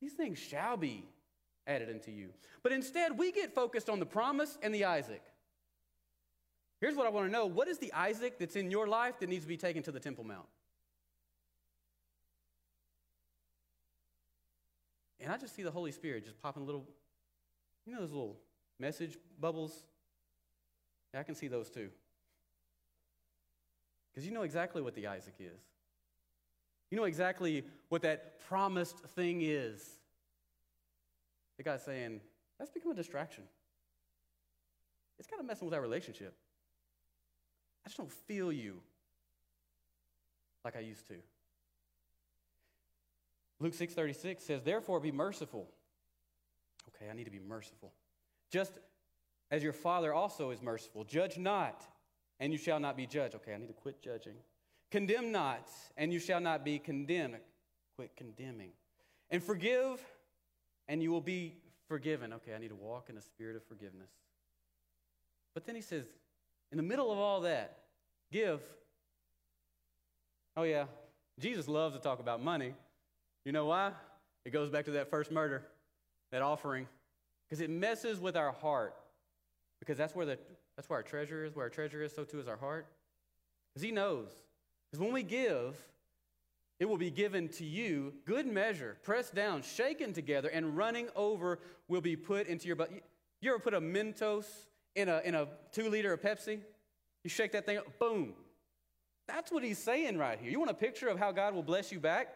These things shall be added unto you. But instead, we get focused on the promise and the Isaac. Here's what I want to know what is the Isaac that's in your life that needs to be taken to the Temple Mount? And I just see the Holy Spirit just popping little, you know, those little message bubbles? Yeah, I can see those too. Because you know exactly what the Isaac is. You know exactly what that promised thing is. The guy's saying, that's become a distraction. It's kind of messing with our relationship. I just don't feel you like I used to. Luke 6:36 says, "Therefore be merciful." Okay, I need to be merciful. Just as your Father also is merciful. Judge not, and you shall not be judged. Okay, I need to quit judging. Condemn not, and you shall not be condemned. Quit condemning. And forgive, and you will be forgiven. Okay, I need to walk in a spirit of forgiveness. But then he says, in the middle of all that, give. Oh, yeah, Jesus loves to talk about money. You know why? It goes back to that first murder, that offering, because it messes with our heart. Because that's where, the, that's where our treasure is. Where our treasure is, so too is our heart. Because he knows. Because when we give, it will be given to you, good measure, pressed down, shaken together, and running over will be put into your butt. You ever put a Mentos in a, in a two liter of Pepsi? You shake that thing up, boom. That's what he's saying right here. You want a picture of how God will bless you back?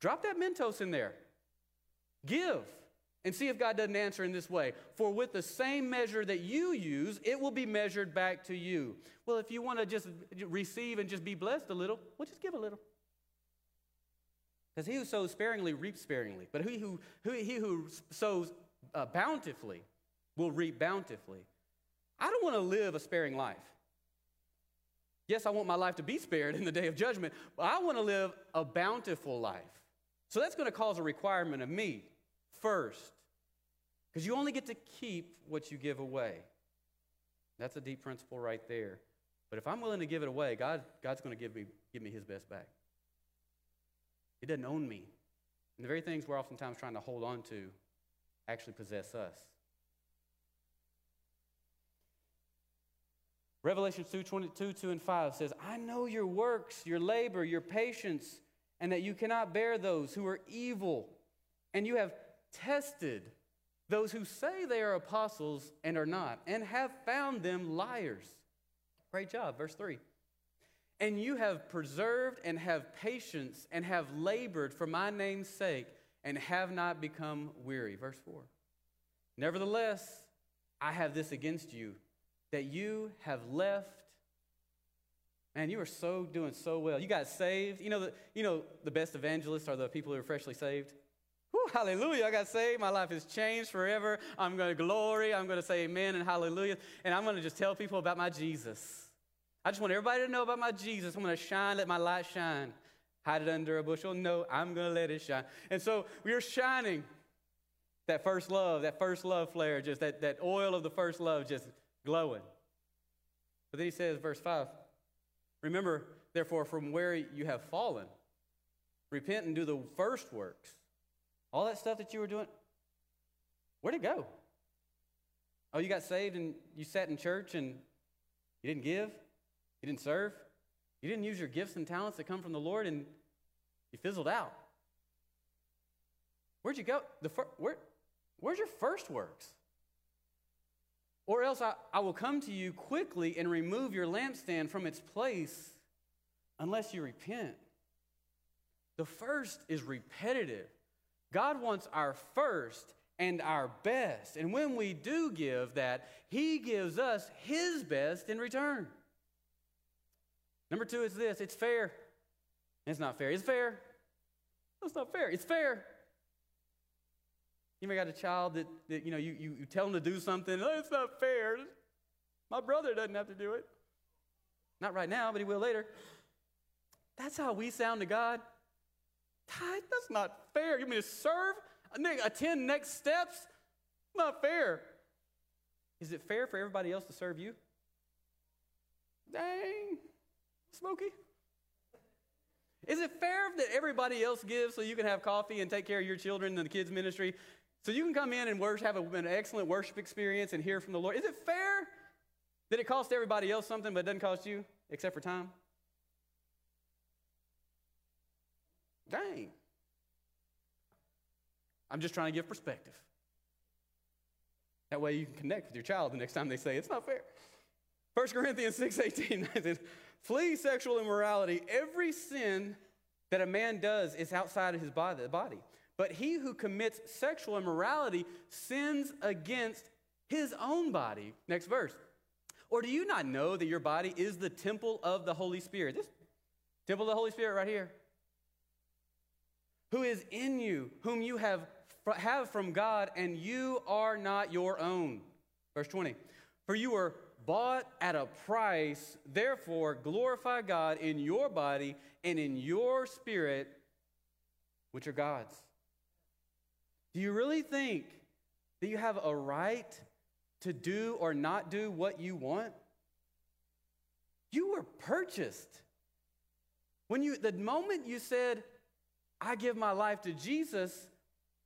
Drop that Mentos in there. Give and see if God doesn't answer in this way. For with the same measure that you use, it will be measured back to you. Well, if you want to just receive and just be blessed a little, well, just give a little. Because he who sows sparingly reaps sparingly, but he who, who he who sows uh, bountifully will reap bountifully. I don't want to live a sparing life. Yes, I want my life to be spared in the day of judgment, but I want to live a bountiful life. So that's going to cause a requirement of me first. Because you only get to keep what you give away. That's a deep principle right there. But if I'm willing to give it away, God, God's going to give me, give me his best back. He doesn't own me. And the very things we're oftentimes trying to hold on to actually possess us. Revelation 2 22, 2 and 5 says, I know your works, your labor, your patience, and that you cannot bear those who are evil. And you have tested those who say they are apostles and are not, and have found them liars. Great job. Verse 3. And you have preserved and have patience and have labored for my name's sake and have not become weary. Verse 4. Nevertheless, I have this against you that you have left. Man, you are so doing so well. You got saved. You know, the, you know the best evangelists are the people who are freshly saved. Hallelujah, I got saved. My life has changed forever. I'm going to glory. I'm going to say amen and hallelujah. And I'm going to just tell people about my Jesus. I just want everybody to know about my Jesus. I'm going to shine, let my light shine. Hide it under a bushel? No, I'm going to let it shine. And so we are shining. That first love, that first love flare, just that, that oil of the first love just glowing. But then he says, verse 5 Remember, therefore, from where you have fallen, repent and do the first works. All that stuff that you were doing, where'd it go? Oh, you got saved and you sat in church and you didn't give? You didn't serve? You didn't use your gifts and talents that come from the Lord and you fizzled out. Where'd you go? The fir- where, where's your first works? Or else I, I will come to you quickly and remove your lampstand from its place unless you repent. The first is repetitive. God wants our first and our best. And when we do give that, He gives us His best in return. Number two is this it's fair. It's not fair. It's fair. It's not fair. It's fair. You may got a child that, that you know, you, you, you tell them to do something, oh, it's not fair. My brother doesn't have to do it. Not right now, but he will later. That's how we sound to God. That's not fair. You mean to serve? Attend next steps? Not fair. Is it fair for everybody else to serve you? Dang, Smokey. Is it fair that everybody else gives so you can have coffee and take care of your children and the kids' ministry? So you can come in and worship, have an excellent worship experience and hear from the Lord. Is it fair that it costs everybody else something but it doesn't cost you except for time? Dang. I'm just trying to give perspective. That way you can connect with your child the next time they say it's not fair. 1 Corinthians 6 18 Flee sexual immorality. Every sin that a man does is outside of his body. But he who commits sexual immorality sins against his own body. Next verse. Or do you not know that your body is the temple of the Holy Spirit? This temple of the Holy Spirit right here. Who is in you, whom you have, have from God, and you are not your own. Verse 20. For you were bought at a price, therefore glorify God in your body and in your spirit, which are God's. Do you really think that you have a right to do or not do what you want? You were purchased. When you the moment you said, I give my life to Jesus,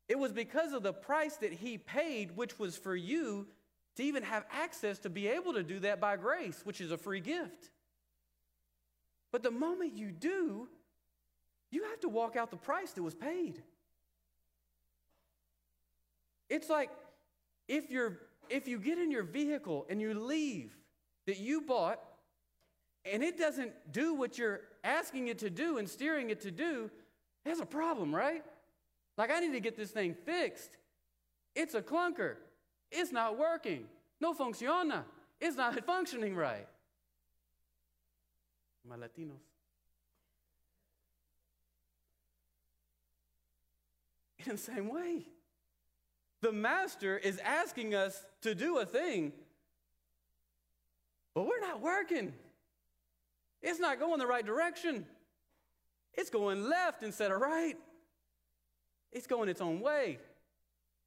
it was because of the price that he paid, which was for you to even have access to be able to do that by grace, which is a free gift. But the moment you do, you have to walk out the price that was paid. It's like if you're if you get in your vehicle and you leave that you bought and it doesn't do what you're asking it to do and steering it to do, there's a problem, right? Like I need to get this thing fixed. It's a clunker. It's not working. No funciona. It's not functioning right. My Latinos. In the same way. The master is asking us to do a thing, but we're not working. It's not going the right direction. It's going left instead of right. It's going its own way.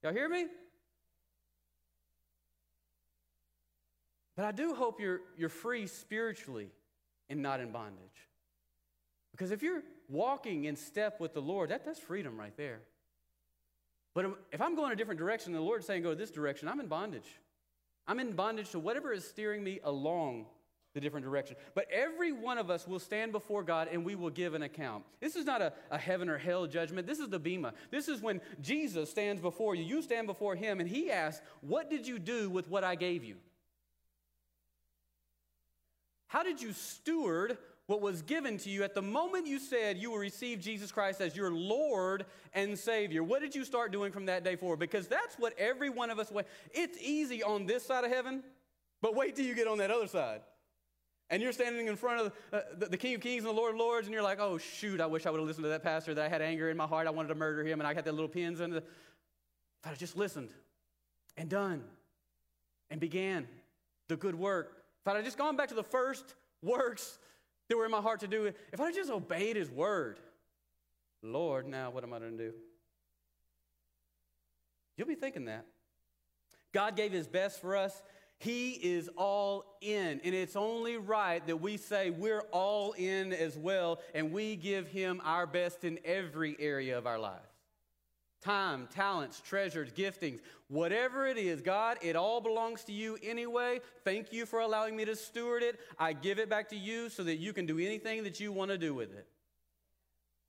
Y'all hear me? But I do hope you're, you're free spiritually and not in bondage. Because if you're walking in step with the Lord, that, that's freedom right there. But if I'm going a different direction, the Lord's saying go this direction, I'm in bondage. I'm in bondage to whatever is steering me along the different direction. But every one of us will stand before God and we will give an account. This is not a, a heaven or hell judgment. This is the Bema. This is when Jesus stands before you. You stand before him and he asks, What did you do with what I gave you? How did you steward what was given to you at the moment you said you will receive Jesus Christ as your Lord and Savior. What did you start doing from that day forward? Because that's what every one of us, it's easy on this side of heaven, but wait till you get on that other side. And you're standing in front of uh, the, the, King of Kings and the Lord of Lords, and you're like, oh, shoot, I wish I would have listened to that pastor, that I had anger in my heart, I wanted to murder him, and I had that little pins. And if I had just listened and done and began the good work, if I had just gone back to the first works that were in my heart to do. If I'd just obeyed his word, Lord, now what am I going to do? You'll be thinking that. God gave his best for us. He is all in. And it's only right that we say we're all in as well and we give him our best in every area of our life time, talents, treasures, giftings, whatever it is, God, it all belongs to you anyway. Thank you for allowing me to steward it. I give it back to you so that you can do anything that you want to do with it.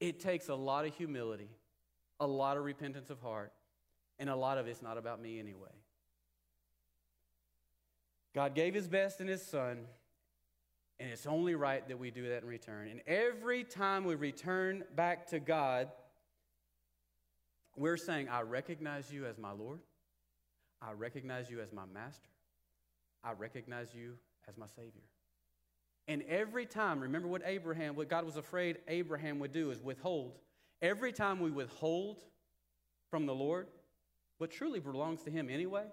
It takes a lot of humility, a lot of repentance of heart, and a lot of it's not about me anyway. God gave his best in his son, and it's only right that we do that in return. And every time we return back to God, we're saying, I recognize you as my Lord. I recognize you as my master. I recognize you as my Savior. And every time, remember what Abraham, what God was afraid Abraham would do is withhold. Every time we withhold from the Lord what truly belongs to Him anyway,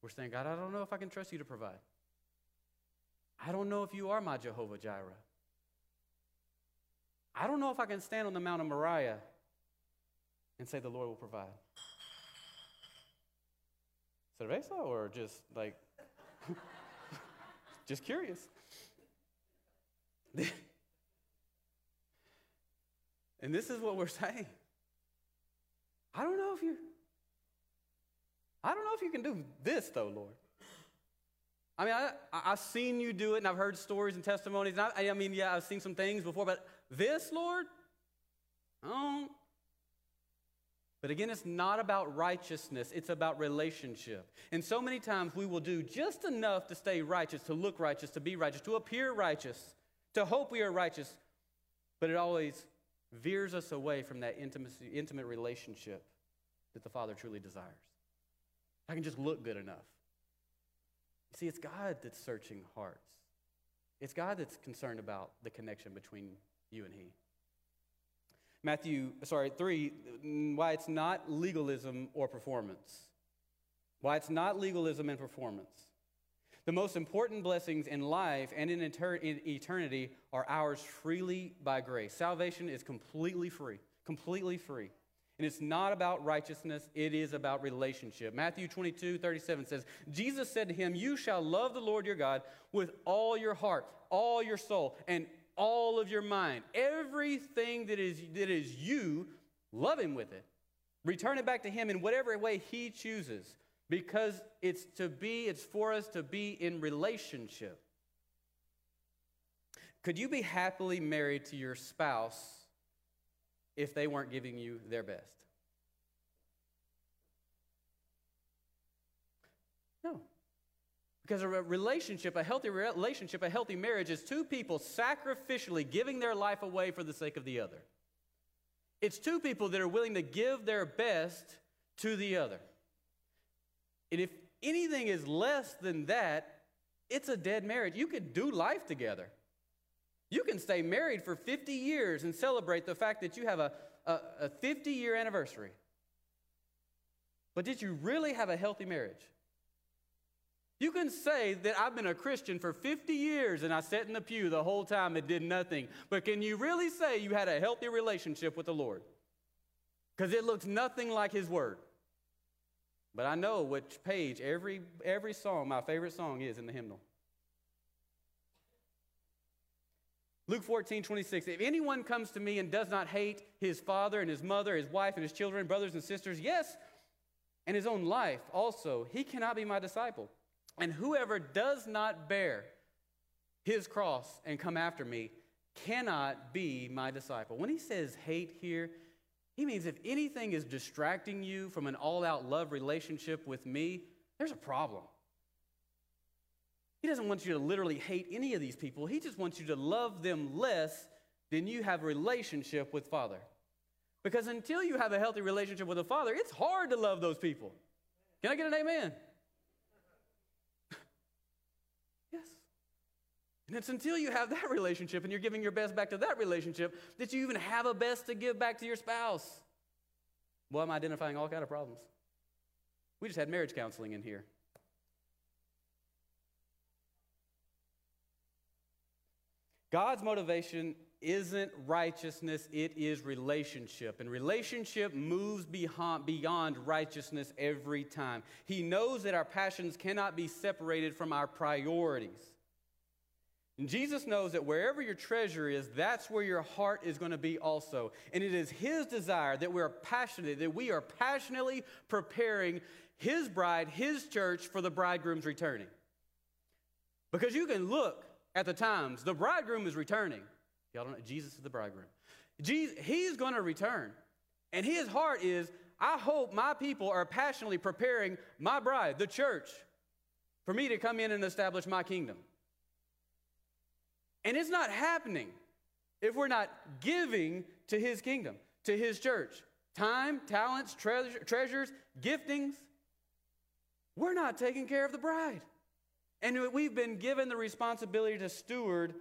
we're saying, God, I don't know if I can trust you to provide. I don't know if you are my Jehovah Jireh. I don't know if I can stand on the Mount of Moriah and say, The Lord will provide? Cerveza or just like, just curious? And this is what we're saying. I don't know if you I don't know if you can do this though, Lord. I mean, I, I, have seen you do it, and I've heard stories and testimonies. And I, I mean, yeah, I've seen some things before, but this, Lord, I don't. But again, it's not about righteousness, it's about relationship. And so many times we will do just enough to stay righteous, to look righteous, to be righteous, to appear righteous, to hope we are righteous, but it always veers us away from that intimacy, intimate relationship that the Father truly desires. I can just look good enough. You see, it's God that's searching hearts. It's God that's concerned about the connection between you and He. Matthew, sorry, 3, why it's not legalism or performance. Why it's not legalism and performance. The most important blessings in life and in, eternity are ours freely by grace. Salvation is completely free, completely free. And it's not about righteousness, it is about relationship. Matthew 22, 37 says, Jesus said to him, You shall love the Lord your God with all your heart, all your soul, and all of your mind. Everything that is, that is you, love him with it. Return it back to him in whatever way he chooses. Because it's to be, it's for us to be in relationship. Could you be happily married to your spouse if they weren't giving you their best? No. Because a relationship, a healthy relationship, a healthy marriage is two people sacrificially giving their life away for the sake of the other. It's two people that are willing to give their best to the other. And if anything is less than that, it's a dead marriage. You could do life together. You can stay married for 50 years and celebrate the fact that you have a, a, a 50 year anniversary. But did you really have a healthy marriage? You can say that I've been a Christian for 50 years and I sat in the pew the whole time and did nothing. But can you really say you had a healthy relationship with the Lord? Because it looks nothing like His Word. But I know which page every, every song, my favorite song, is in the hymnal. Luke 14, 26. If anyone comes to me and does not hate his father and his mother, his wife and his children, brothers and sisters, yes, and his own life also, he cannot be my disciple. And whoever does not bear his cross and come after me cannot be my disciple. When he says hate here, he means if anything is distracting you from an all out love relationship with me, there's a problem. He doesn't want you to literally hate any of these people. He just wants you to love them less than you have a relationship with Father. Because until you have a healthy relationship with the Father, it's hard to love those people. Can I get an amen? yes. And it's until you have that relationship and you're giving your best back to that relationship that you even have a best to give back to your spouse. Well, I'm identifying all kind of problems. We just had marriage counseling in here. God's motivation isn't righteousness, it is relationship. And relationship moves beyond, righteousness every time. He knows that our passions cannot be separated from our priorities. And Jesus knows that wherever your treasure is, that's where your heart is going to be also. And it is His desire that we are passionate, that we are passionately preparing His bride, His church for the bridegroom's returning. Because you can look at the times. The bridegroom is returning. Y'all don't know, Jesus is the bridegroom. Jesus, he's going to return. And his heart is, I hope my people are passionately preparing my bride, the church, for me to come in and establish my kingdom. And it's not happening if we're not giving to his kingdom, to his church. Time, talents, treasure, treasures, giftings. We're not taking care of the bride. And we've been given the responsibility to steward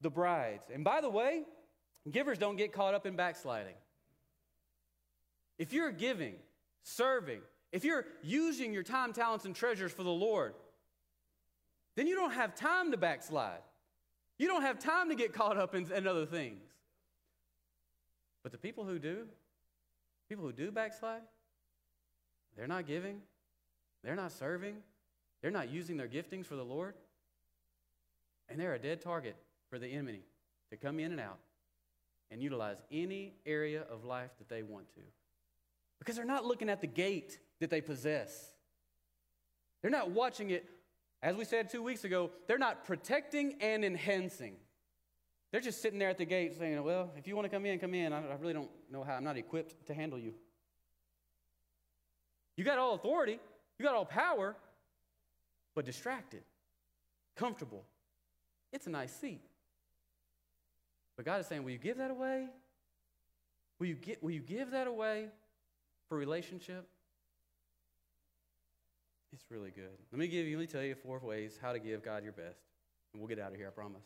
the brides. And by the way, givers don't get caught up in backsliding. If you're giving, serving, if you're using your time, talents, and treasures for the Lord, then you don't have time to backslide. You don't have time to get caught up in, in other things. But the people who do, people who do backslide, they're not giving, they're not serving, they're not using their giftings for the Lord. And they're a dead target for the enemy to come in and out. and utilize any area of life that they want to. Because they're not looking at the gate that they possess. They're not watching it, as we said two weeks ago, they're not protecting and enhancing. They're just sitting there at the gate saying, Well, if you want to come in, come in. I, really don't know how. I'm not equipped to handle you. You got all authority, you got all power, but distracted, comfortable. It's a nice seat. But God is saying, Will you give that away? Will you, get, will you give that away for relationship? It's really good. Let me give you, let me tell you four ways how to give God your best. And we'll get out of here, I promise.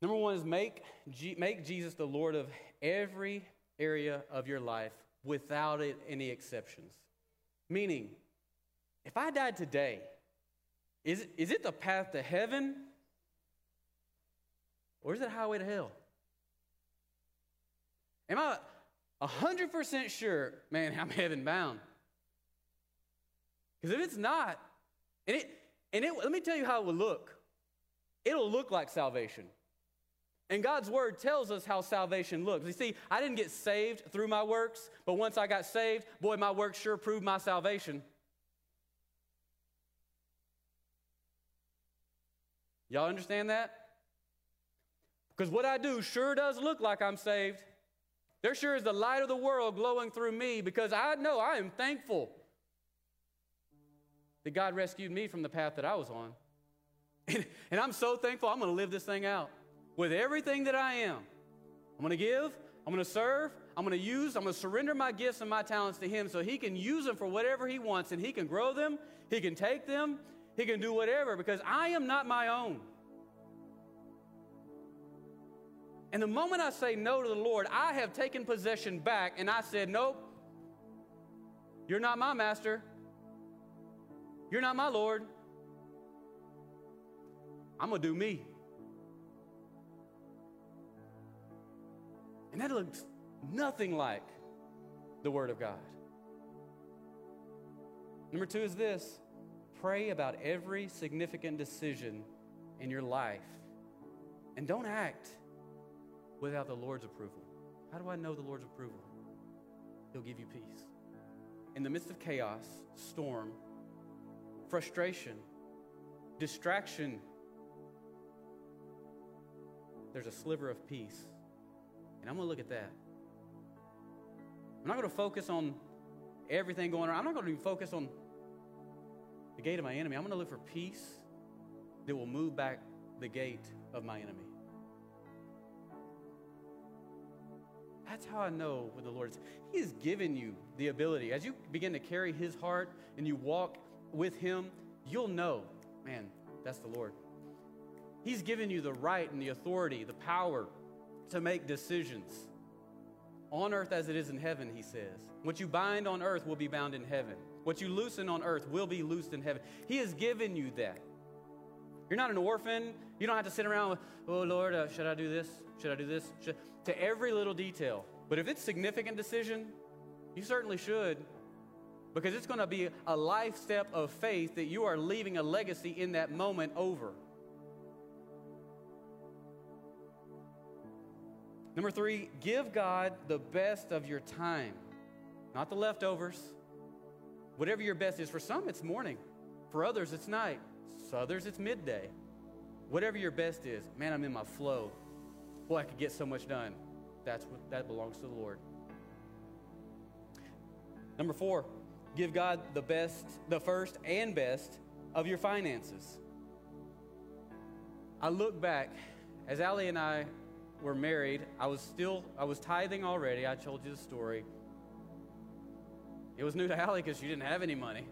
Number one is make, make Jesus the Lord of every area of your life without it, any exceptions. Meaning, if I died today, is, is it the path to heaven or is it highway to hell? Am I 100% sure, man, I'm heaven bound? Because if it's not, and it, and it, let me tell you how it will look. It'll look like salvation. And God's word tells us how salvation looks. You see, I didn't get saved through my works, but once I got saved, boy, my works sure proved my salvation. Y'all understand that? Because what I do sure does look like I'm saved. There sure is the light of the world glowing through me because I know I am thankful that God rescued me from the path that I was on. And, and I'm so thankful I'm going to live this thing out with everything that I am. I'm going to give, I'm going to serve, I'm going to use, I'm going to surrender my gifts and my talents to Him so He can use them for whatever He wants and He can grow them, He can take them, He can do whatever because I am not my own. And the moment I say no to the Lord, I have taken possession back and I said, Nope, you're not my master. You're not my Lord. I'm going to do me. And that looks nothing like the Word of God. Number two is this pray about every significant decision in your life and don't act without the Lord's approval. How do I know the Lord's approval? He'll give you peace. In the midst of chaos, storm, frustration, distraction, there's a sliver of peace. And I'm going to look at that. I'm not going to focus on everything going on. I'm not going to focus on the gate of my enemy. I'm going to look for peace that will move back the gate of my enemy. That's how I know with the Lord. Is. He has given you the ability. As you begin to carry His heart and you walk with Him, you'll know, man, that's the Lord. He's given you the right and the authority, the power to make decisions. On earth as it is in heaven, he says. What you bind on earth will be bound in heaven. What you loosen on earth will be loosed in heaven. He has given you that. You're not an orphan. You don't have to sit around with, oh Lord, uh, should I do this? Should I do this? Should... To every little detail. But if it's significant decision, you certainly should because it's going to be a life step of faith that you are leaving a legacy in that moment over. Number three, give God the best of your time, not the leftovers. Whatever your best is. For some, it's morning. For others, it's night. For others, it's midday. Whatever your best is, man, I'm in my flow. Boy, I could get so much done. That's what that belongs to the Lord. Number four, give God the best, the first and best of your finances. I look back as Allie and I were married, I was still, I was tithing already. I told you the story. It was new to Allie because she didn't have any money.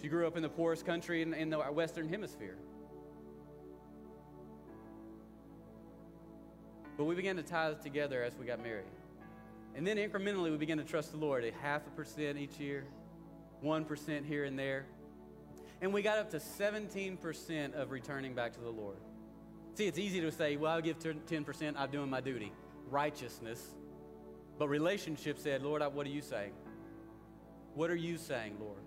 She grew up in the poorest country in, in the Western Hemisphere. But we began to tithe together as we got married. And then incrementally, we began to trust the Lord a half a percent each year, 1% here and there. And we got up to 17% of returning back to the Lord. See, it's easy to say, well, I'll give 10%, I'm doing my duty. Righteousness. But relationship said, Lord, what are you saying? What are you saying, Lord?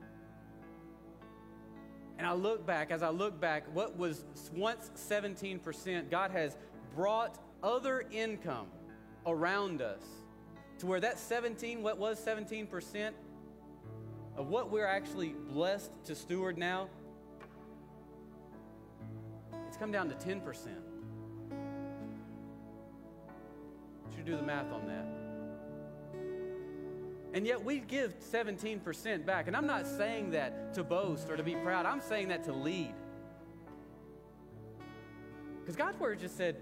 And I look back, as I look back, what was once 17%, God has brought other income around us to where that 17, what was 17% of what we're actually blessed to steward now, it's come down to 10%. You should do the math on that. And yet we give 17% back. And I'm not saying that to boast or to be proud, I'm saying that to lead. Because God's word just said,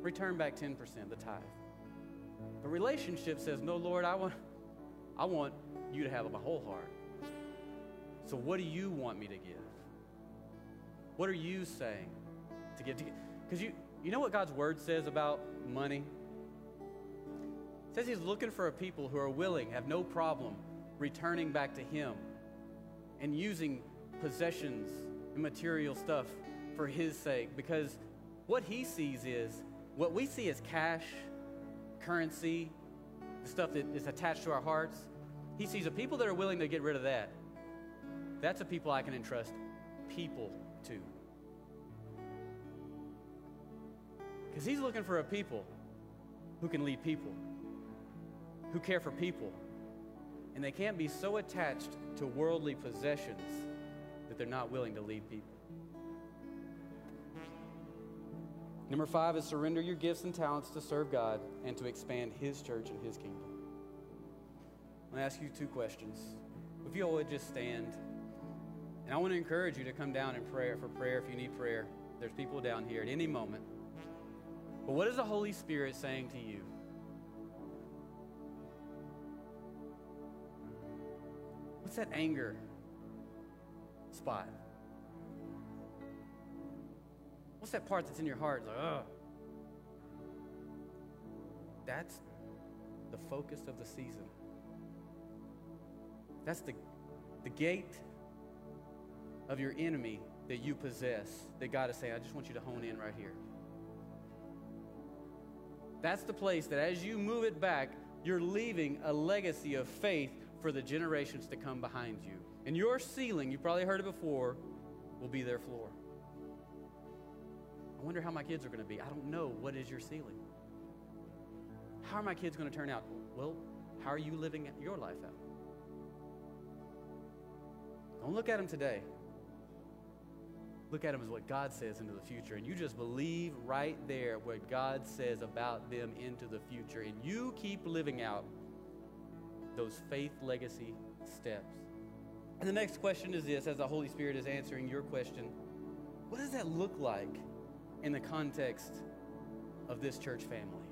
return back 10%, the tithe. But relationship says, no, Lord, I want, I want you to have my whole heart. So what do you want me to give? What are you saying to give? To give? Because you, you know what God's word says about money? It says he's looking for a people who are willing, have no problem returning back to him and using possessions and material stuff for his sake because what he sees is what we see as cash, currency, the stuff that is attached to our hearts. He sees a people that are willing to get rid of that. That's a people I can entrust people to. Because he's looking for a people who can lead people who care for people. And they can't be so attached to worldly possessions that they're not willing to lead people. Number five is surrender your gifts and talents to serve God and to expand His church and His kingdom. I'm going to ask you two questions. If you all would just stand. And I want to encourage you to come down and pray for prayer if you need prayer. There's people down here at any moment. But what is the Holy Spirit saying to you? What's that anger spot? What's that part that's in your heart? Like, ugh. That's the focus of the season. That's the, the gate of your enemy that you possess that God is saying, I just want you to hone in right here. That's the place that as you move it back, you're leaving a legacy of faith for the generations to come behind you. And your ceiling, you probably heard it before, will be their floor. I wonder how my kids are going to be. I don't know. What is your ceiling? How are my kids going to turn out? Well, how are you living your life out? Don't look at them today. Look at them as what God says into the future. And you just believe right there what God says about them into the future. And you keep living out those faith legacy steps. And the next question is this as the Holy Spirit is answering your question what does that look like in the context of this church family?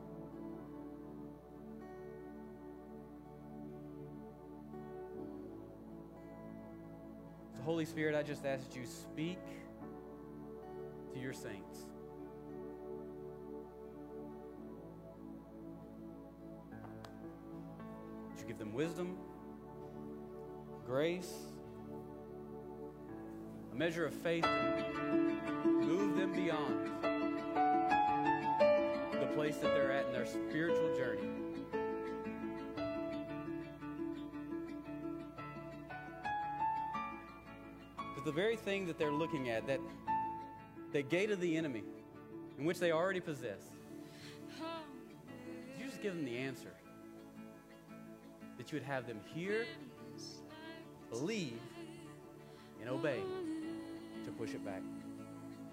So, Holy Spirit, I just ask you speak to your saints. You give them wisdom, grace, a measure of faith, them beyond the place that they're at in their spiritual journey. Because the very thing that they're looking at, that, that gate of the enemy, in which they already possess, you just give them the answer that you would have them hear, believe, and obey to push it back.